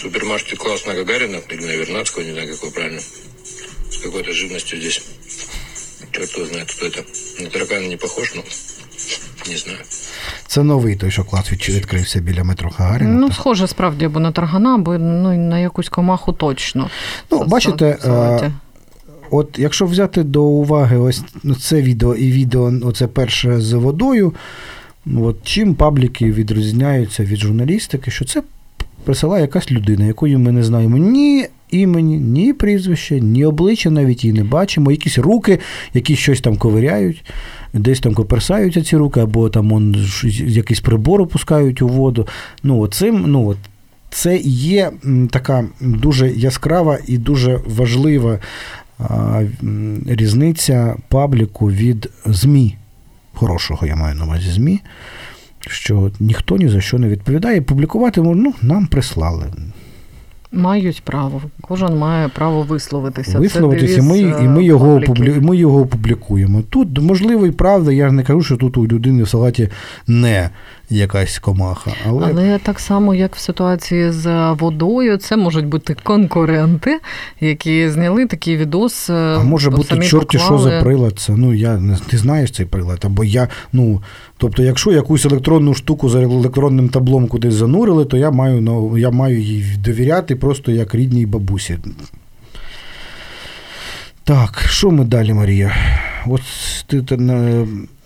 супермаркет класс на Гагарина, или на Вернадского, не знаю, какой правильно. С какой-то живностью здесь. Черт его знает, кто это. На таракана не похож, но не знаю. Це новий той, що клас відкрився біля метро Гагаріна. Ну, схоже, справді, або на таргана, або ну, на якусь комаху точно. Ну, це, бачите, Це, от якщо взяти до уваги ось ну, це відео і відео, оце перше з водою, от чим пабліки відрізняються від журналістики, що це присилає якась людина, якої ми не знаємо ні імені, ні прізвища, ні обличчя навіть її не бачимо, якісь руки, які щось там ковиряють, десь там коперсаються ці руки, або там он, якийсь прибор опускають у воду. Ну, оцим, ну, от, Це є така дуже яскрава і дуже важлива а, різниця пабліку від ЗМІ. Хорошого я маю на увазі ЗМІ що ніхто ні за що не відповідає. Публікувати ну, нам прислали. Мають право. Кожен має право висловитися. Висловитися, Це ми, і ми його ми його опублікуємо. Тут, можливо, і правда, я ж не кажу, що тут у людини в салаті не якась комаха. Але але так само, як в ситуації з водою, це можуть бути конкуренти, які зняли такий відос. Е, а може бути чорті, що за прилад це. Ну я не ти знаєш цей прилад, або я, ну тобто, якщо якусь електронну штуку за електронним таблом кудись занурили, то я маю ну, я маю їй довіряти просто як рідній бабусі. Так, що ми далі, Марія? От ти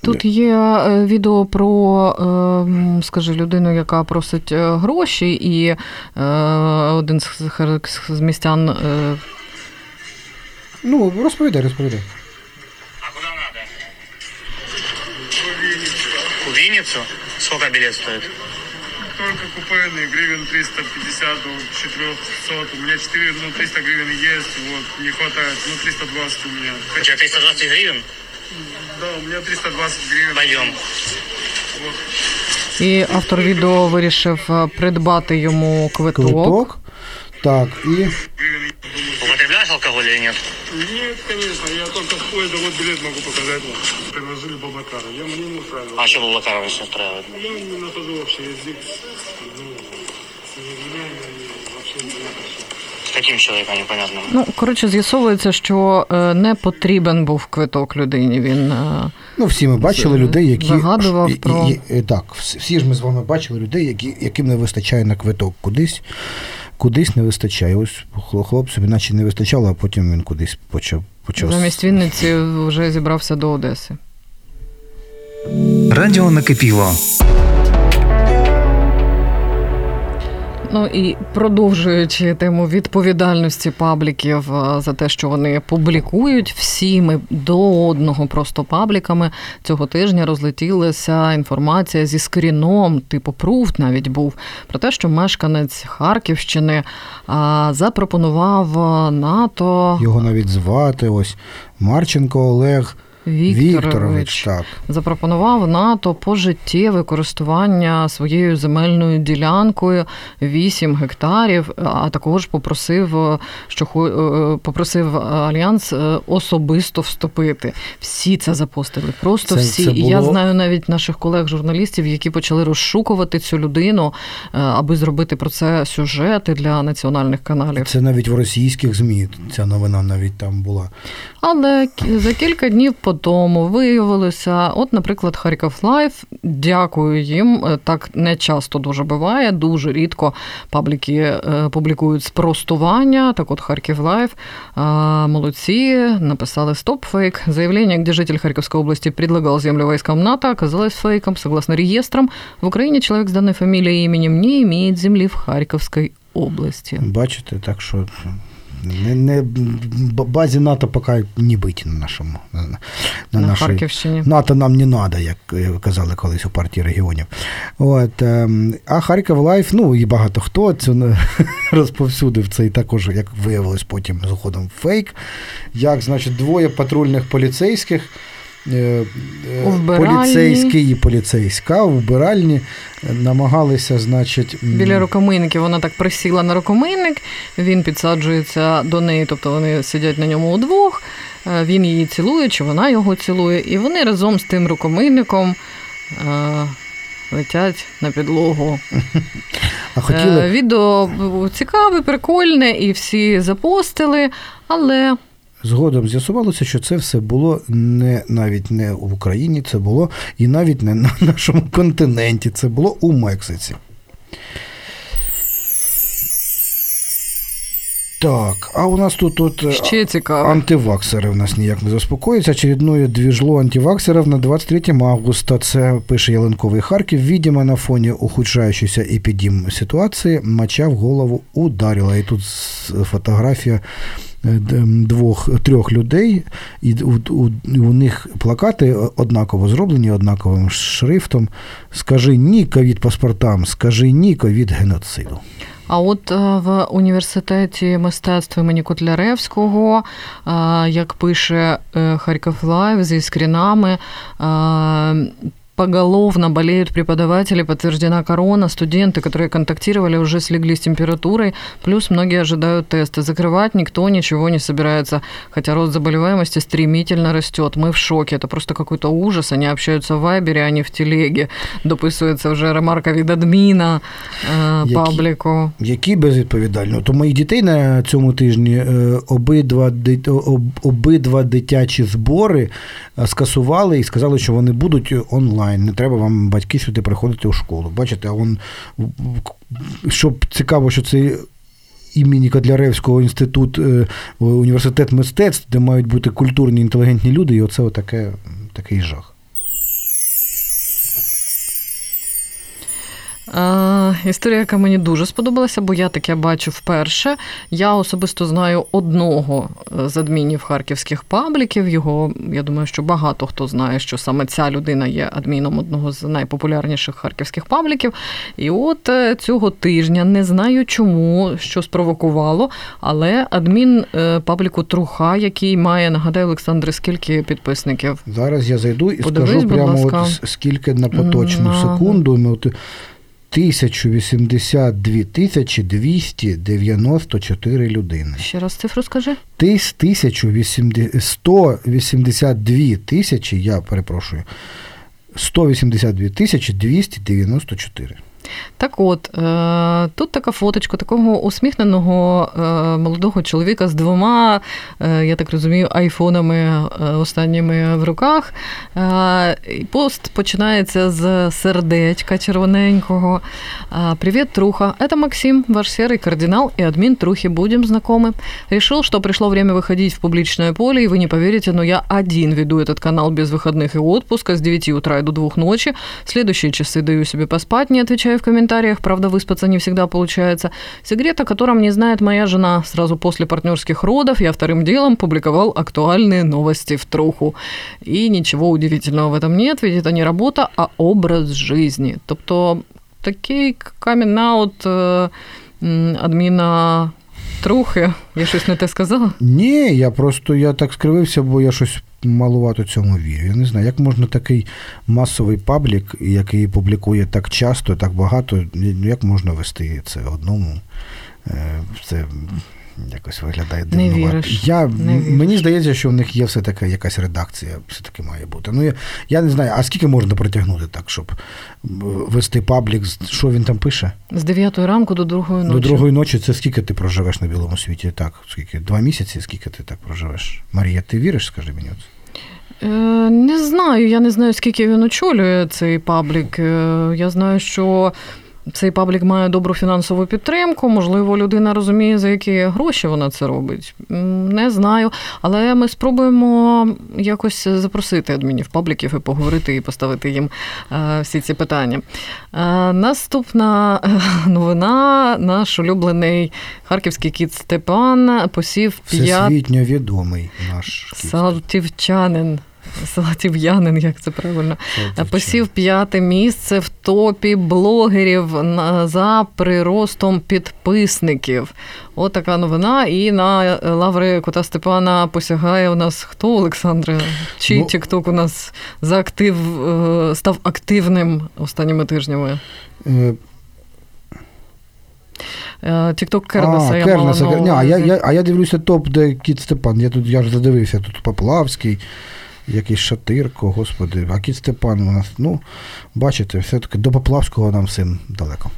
Тут є е, відео про, е, скажи, людину, яка просить е, гроші, і один з містян. Ну, розповідай, розповідай. У Сколько билет стоит? Только купейный, гривен 350 до 400. У меня 4, ну 300 гривен есть, вот, не хватает, ну 320 у меня. У тебя 320 гривен? Да, у меня 320 гривен. Пойдем. Вот. І автор відео вирішив придбати йому квиток. Квиток. Так, і. Употребляешь алкоголь или нет? Нет, конечно, я только поезда, вот билет могу показать вам. Предложили Бабакара, я мне не устраивает. А что Бабакара не устраивает? Я не нахожу вообще язык, ну, невменяемый, вообще не нахожу таким чоловіком непонятним. Ну, коротше, з'ясовується, що е, не потрібен був квиток людині. Він е, ну всі ми бачили людей, які загадував і, про і, і, так. Всі ж ми з вами бачили людей, які яким не вистачає на квиток кудись. Кудись не вистачає. Ось хлопцеві наче не вистачало, а потім він кудись почав. почав... Замість Вінниці вже зібрався до Одеси. Радіо накипіло. Ну і продовжуючи тему відповідальності пабліків е, за те, що вони публікують, всі ми до одного просто пабліками цього тижня розлетілася інформація зі скріном, типу пруфт навіть був про те, що мешканець Харківщини запропонував НАТО його навіть звати. Ось Марченко Олег. Вікторович, Вікторович так. запропонував НАТО пожиттєве користування своєю земельною ділянкою 8 гектарів, а також попросив, що е, попросив альянс е, особисто вступити. Всі це запостили. Просто це, всі. Це було... І я знаю навіть наших колег-журналістів, які почали розшукувати цю людину, е, аби зробити про це сюжети для національних каналів. Це навіть в російських ЗМІ ця новина навіть там була. Але за кілька днів по тому виявилося, от, наприклад, Харків Life, дякую їм. Е, так не часто дуже буває, дуже рідко пабліки е, публікують спростування. Так от Харків Life молодці, написали стоп фейк. Заявление, где житель Харьковской области предлагал землю войскам НАТО, оказалось фейком. Согласно реестрам, в Украине человек с данной фамилией и именем не имеет земли в Харьковской області. Бачите, так що не, не базі НАТО поки не быть на нашому на, на, на нашій Харківщині. НАТО нам не треба, як казали колись у партії регіонів. От, ем, А Харків Life, ну і багато хто це *laughs* розповсюдив це і також, як виявилось потім згодом, фейк. Як, значить, двоє патрульних поліцейських. Е, е, поліцейський і поліцейська у вбиральні намагалися, значить. Біля рукомийники вона так присіла на рукомийник, він підсаджується до неї, тобто вони сидять на ньому удвох, е, він її цілує, чи вона його цілує, і вони разом з тим рукомийником. Летять на підлогу. А хотіли... Відео цікаве, прикольне, і всі запостили, але Згодом з'ясувалося, що це все було не навіть не в Україні, це було і навіть не на нашому континенті, це було у Мексиці. Так, а у нас тут от Ще цікаво. антиваксери у нас ніяк не заспокоїться. Очередное двіжло антиваксерів на 23 августа. Це пише Яленковий Харків. Видимо, на фоні ухудшаючейся епідем ситуації моча в голову ударила. І тут фотографія Е, двох трьох людей, і у, у, у них плакати однаково зроблені, однаковим шрифтом. Скажи ні ковід паспортам, скажи ні ковід геноциду. А от е, в університеті мистецтв імені Котляревського, е, як пише Харків Life зі скрінами, поголовно болеют преподаватели, подтверждена корона, студенты, которые контактировали, уже слегли с температурой, плюс многие ожидают тесты. Закрывать никто ничего не собирается, хотя рост заболеваемости стремительно растет. Мы в шоке, это просто какой-то ужас. Они общаются в Вайбере, а не в телеге. Дописується вже ремарка від адміна е, пабліку. Які безвідповідально. То моїх дітей на цьому тижні е, обидва обидва дитячі збори е, скасували і сказали, що вони будуть онлайн Онлайн, не треба вам батьки сюди приходити у школу. Бачите, он щоб цікаво, що це. Імені Кадляревського інститут е, університет мистецтв, де мають бути культурні інтелігентні люди, і оце отаке, такий жах. Історія, яка мені дуже сподобалася, бо я таке бачу вперше. Я особисто знаю одного е, з адмінів харківських пабліків. Його я думаю, що багато хто знає, що саме ця людина є адміном одного з найпопулярніших харківських пабліків. І от е, цього тижня не знаю чому, що спровокувало, але адмін е, пабліку Труха, який має, нагадаю, Олександре, скільки підписників. Зараз я зайду і Подивись, скажу прямо от скільки на поточну на... секунду. 1082 тисячі 294 людини. Ще раз цифру скажи. 182 тисячі, я перепрошую, 182 тисячі 294. Так от, е, тут така фоточка такого усміхненого е, молодого чоловіка з двома, е, я так розумію, айфонами останніми в руках. Пост починається з сердечка червоненького. Привет, Труха. Это Максим, ваш серый кардинал и админ Трухи. Будем знакомы. Решил, что пришло время выходить в публичное поле, и вы не поверите, но я один веду этот канал без выходных и отпуска с 9 утра и до 2 ночи. Следующие часы даю себе поспать, не отвечаю в комментариях, правда, выспаться не всегда получается. Секрет, о котором не знает моя жена. Сразу после партнерских родов я вторым делом публиковал актуальные новости в труху. И ничего удивительного в этом нет, ведь это не работа, а образ жизни. Тобто такий камін-аут адміна трухи. Я щось не те сказала? Ні, я просто я так скривився, бо я щось малувато цьому вірю. Я не знаю, як можна такий масовий паблік, який публікує так часто, так багато, як можна вести це одному. Е, це якось виглядає дивно. Не віриш. Я, не віриш. Мені здається, що в них є все-таки якась редакція, все-таки має бути. Ну, я, я не знаю, а скільки можна протягнути так, щоб вести паблік, що він там пише? З 9 ранку до другої ночі. До другої ночі це скільки ти проживеш на білому світі? Так, скільки? Два місяці, скільки ти так проживеш? Марія, ти віриш, скажи мені? Е, Не знаю, я не знаю, скільки він очолює цей паблік. Е, Я знаю, що цей паблік має добру фінансову підтримку. Можливо, людина розуміє, за які гроші вона це робить. Не знаю. Але ми спробуємо якось запросити адмінів пабліків і поговорити і поставити їм е, всі ці питання. Е, Наступна е, новина: наш улюблений харківський кіт Степан посів п'ят Всесвітньо відомий наш кіт. Салтівчанин. Салатів'янин, як це правильно, Салтівчанин. посів п'яте місце в топі блогерів за приростом підписників. От така новина. І на лаври кота Степана посягає у нас хто, Олександре? Чий Ну- Тікток у нас за актив е, став активним останніми тижнями? Е, Е, Тікток Кернеса а, я мала Кернеса, Ні, а я, я, а я дивлюся топ, де кіт Степан. Я тут я ж задивився, тут Поплавський, якийсь Шатирко, господи, а кіт Степан у нас, ну, бачите, все-таки до Поплавського нам всім далеко.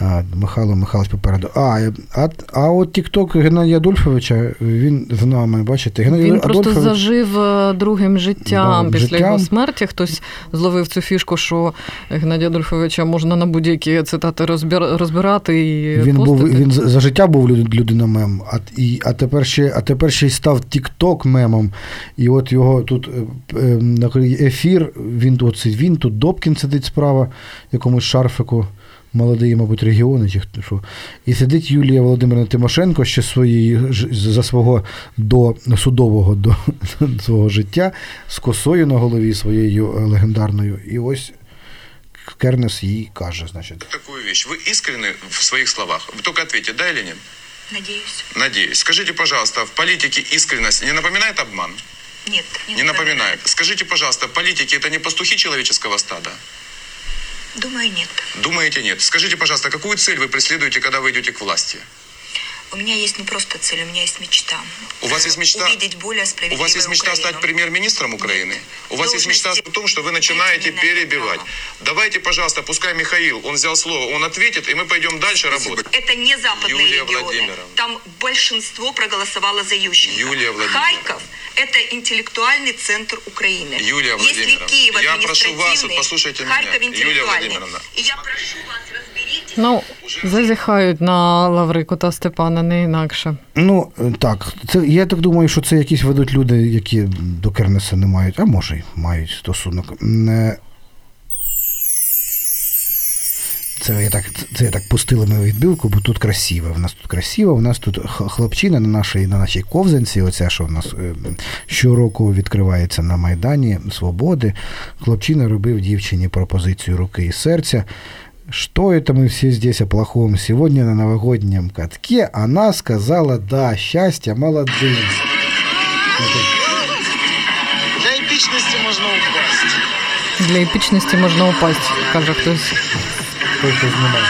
А, Михайло Михайлович попереду. А, а, а от Тікток Геннадія Адольфовича, він з нами, бачите, Геннадій Він просто зажив е, другим життям Да, після життям. його смерті. Хтось зловив цю фішку, що Геннадія Адольфовича можна на будь-які цитати розбирати і Він був він за за життя був людина мем, а, і, а тепер ще а тепер ще й став Тік-Ток мемом. І от його тут е, е, на ефір. Він тут він тут Добкін сидить справа, якомусь шарфику. Молодий, мабуть, регіони чи хто що. І сидить Юлія Володимирівна Тимошенко ще своєї ж- за свого до судового до *laughs* свого життя з косою на голові своєю е, легендарною. І ось Кернес їй каже, значить. такую вещь. Вы искренны в своих словах? Вы только ответьте, да или нет? Надеюсь. Надеюсь. Скажите, пожалуйста, в политике искренность не напоминает обман? Нет, не, Не напоминает. Скажите, пожалуйста, политики это не пастухи человеческого стада? Думаю, нет. Думаете, нет? Скажите, пожалуйста, какую цель вы преследуете, когда вы идете к власти? У меня есть не просто цель, у меня есть мечта. У вас есть мечта? Увидеть более У справедливую вас есть мечта Украину. стать премьер-министром Украины? У вас есть мечта о том, что вы начинаете перебивать. Давайте, пожалуйста, пускай Михаил, он взял слово, он ответит, и мы пойдем дальше работать. Это не западные Юлия регионы. Владимировна. Там большинство проголосовало за Ющенко. Юлия Владимировна. Харьков – это интеллектуальный центр Украины. Юлия Если Владимировна, Киев я прошу вас, административный, послушайте меня. Харьков Юлия интеллектуальный. Владимировна. И я прошу вас, разберитесь. Ну, зазіхають на лаври кота Степана, не інакше. Ну, е, так. Це, я так думаю, що це якісь ведуть люди, які до Кернеса не мають, а може, й мають стосунок. Це я так, це я так пустили мою відбивку, бо тут красиво. В нас тут красиво, в нас тут х- хлопчина на нашій, на нашій ковзанці, оця, що в нас е, щороку відкривається на Майдані Свободи. Хлопчина робив дівчині пропозицію руки і серця. Что это мы все здесь о плохом? Сегодня на новогоднем катке она сказала «да, счастья молодым». Для эпичности можно упасть. Для епічності можна упасть, каже хтось. Знімає.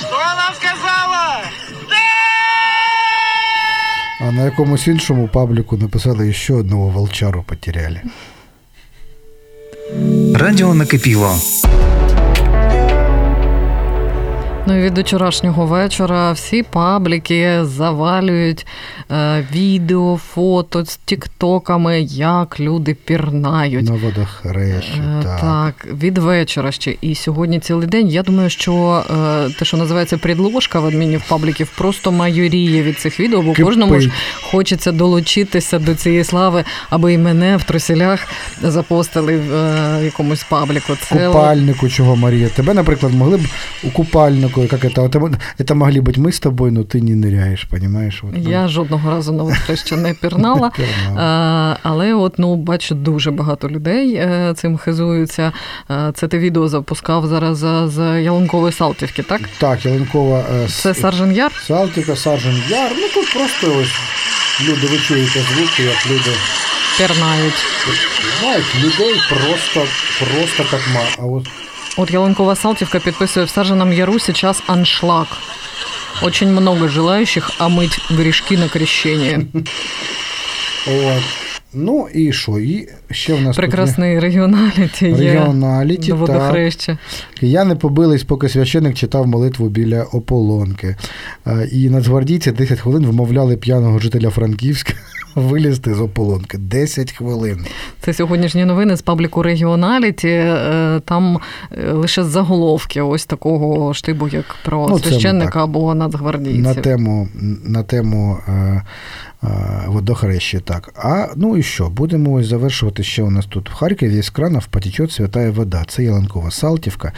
Что она сказала? А на якомусь іншому пабліку написали ще одного волчару потеряли. Радіо накипіло. Ну і від вчорашнього вечора всі пабліки завалюють е, відео, фото з тіктоками, як люди пірнають. На водохрещі, Е, так. Так, від вечора ще. І сьогодні цілий день. Я думаю, що е, те, що називається підложка в адмінів пабліків, просто майоріє від цих відео, бо Кипить. кожному ж хочеться долучитися до цієї слави, аби і мене в труселях запостили в е, якомусь пабліку. Це Купальнику, чого Марія. Тебе, наприклад, могли б у купальнику, як это, это, это могли бути ми з тобою, но ти не ниряєш, понимаєш? От, ну, Я жодного разу на водохреща не пірнала. *laughs* пірнала. Е, Але от ну бачу, дуже багато людей е, цим хизуються. Е, Це ти відео запускав зараз з, з Ялинкової Салтівки, так? Так, Яленкова е, с- Це Саржен Яр? Салтика, Саржен Яр. Ну тут просто ось люди, ви чуєте звуки, як люди. Пірнають. Знають, людей просто, просто как ма. А от От Ялинкова Салтівка підписує в Сарженом Яру сейчас аншлаг. Очень много желающих омыть грешки на крещение. От. Ну і що? І ще в нас прекрасний регіоналіті є регіоналіті, до водохреща. Кияни побились, поки священик читав молитву біля ополонки. Е, І нацгвардійці 10 хвилин вмовляли п'яного жителя Франківська вилізти з ополонки. 10 хвилин. Це сьогоднішні новини з пабліку регіоналіті. Е, Там е, лише заголовки ось такого штибу, як про Ну, священника або нацгвардійців. На тему, на тему е, е, водохреща, так. А ну і що? Будемо ось завершувати ще у нас тут в Харькове из кранов потечет святая вода. Це Яланкова Салтівка.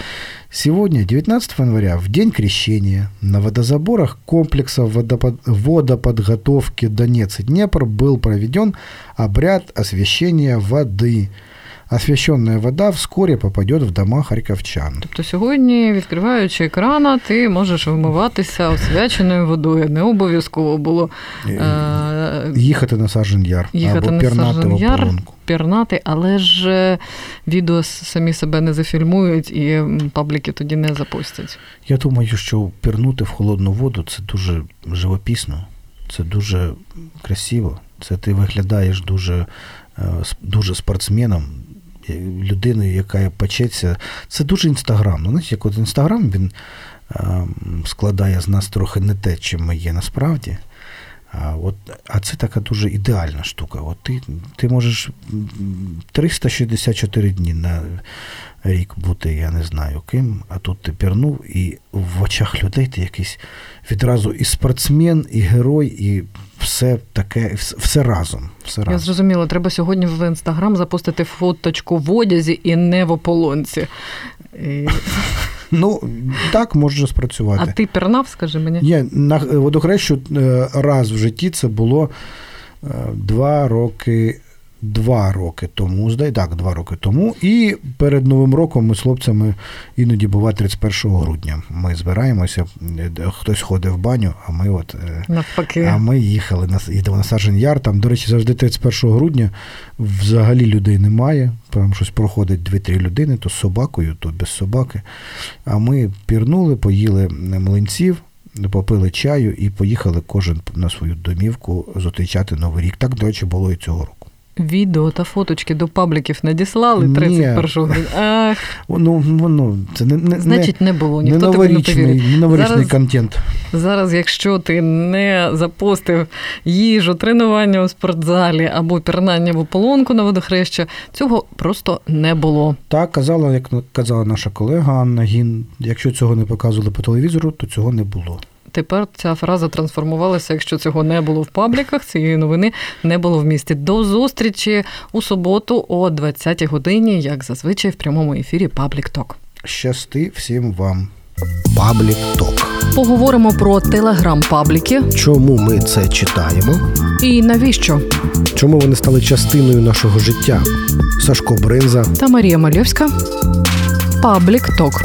Сегодня, 19 января, в день крещения, на водозаборах комплексов водопод... водоподготовки Донец и Днепр был проведен обряд освящения воды. Освященная вода вскоре попадет в дома харьковчан. Тобто сьогодні, відкриваючи крана, ти можеш вимиватися освяченою водою. Не обов'язково було е- Їхати на Сажен Яр їхати або пірнати в Яр, пірнати, але ж е, відео самі себе не зафільмують і пабліки тоді не запустять. Я думаю, що пірнути в холодну воду це дуже живописно, це дуже красиво. Це ти виглядаєш дуже, е, дуже спортсменом, людиною, яка печеться. Це дуже інстаграмно. Знаєте, як от інстаграм він е, складає з нас трохи не те, чим ми є насправді. А, от, а це така дуже ідеальна штука. От ти, ти можеш 364 дні на рік бути, я не знаю ким, а тут ти пірнув, і в очах людей ти якийсь відразу і спортсмен, і герой, і все таке, все, все разом. Все Я разом. зрозуміла, треба сьогодні в інстаграм запустити фоточку в одязі і не в ополонці. І... *laughs* Ну, так може спрацювати. А ти пірнав, скажи мені? Є на водохрещу е, раз в житті це було е, два роки. Два роки тому, здай, так, два роки тому. І перед Новим роком ми з хлопцями іноді буває 31 грудня. Ми збираємося, е, хтось ходить в баню, а ми от е, Навпаки. а ми їхали на їдемо на Сажен Яр. Там, до речі, завжди 31 грудня взагалі людей немає. Прям щось проходить 2-3 людини, то з собакою, то без собаки. А ми пірнули, поїли млинців, попили чаю і поїхали кожен на свою домівку зустрічати Новий рік. Так, до речі, було і цього року. Відео та фоточки до пабліків надіслали Ні. 31 грудня. Ах, Ну, воно це не, не, значить, не було. Ніхто не новорічний, повірить. не новорічний Зараз, контент. зараз, якщо ти не запостив їжу, тренування у спортзалі або пірнання в ополонку на водохреща, цього просто не було. Так, казала, як казала наша колега Анна Гін, якщо цього не показували по телевізору, то цього не було. Тепер ця фраза трансформувалася. Якщо цього не було в пабліках, цієї новини не було в місті. До зустрічі у суботу о 20-й годині, як зазвичай, в прямому ефірі Public Talk. Щасти всім вам. Public Talk. Поговоримо про телеграм-пабліки Чому ми це читаємо? і навіщо. Чому вони стали частиною нашого життя? Сашко Бринза Та Марія Мальовська. Паблік Ток.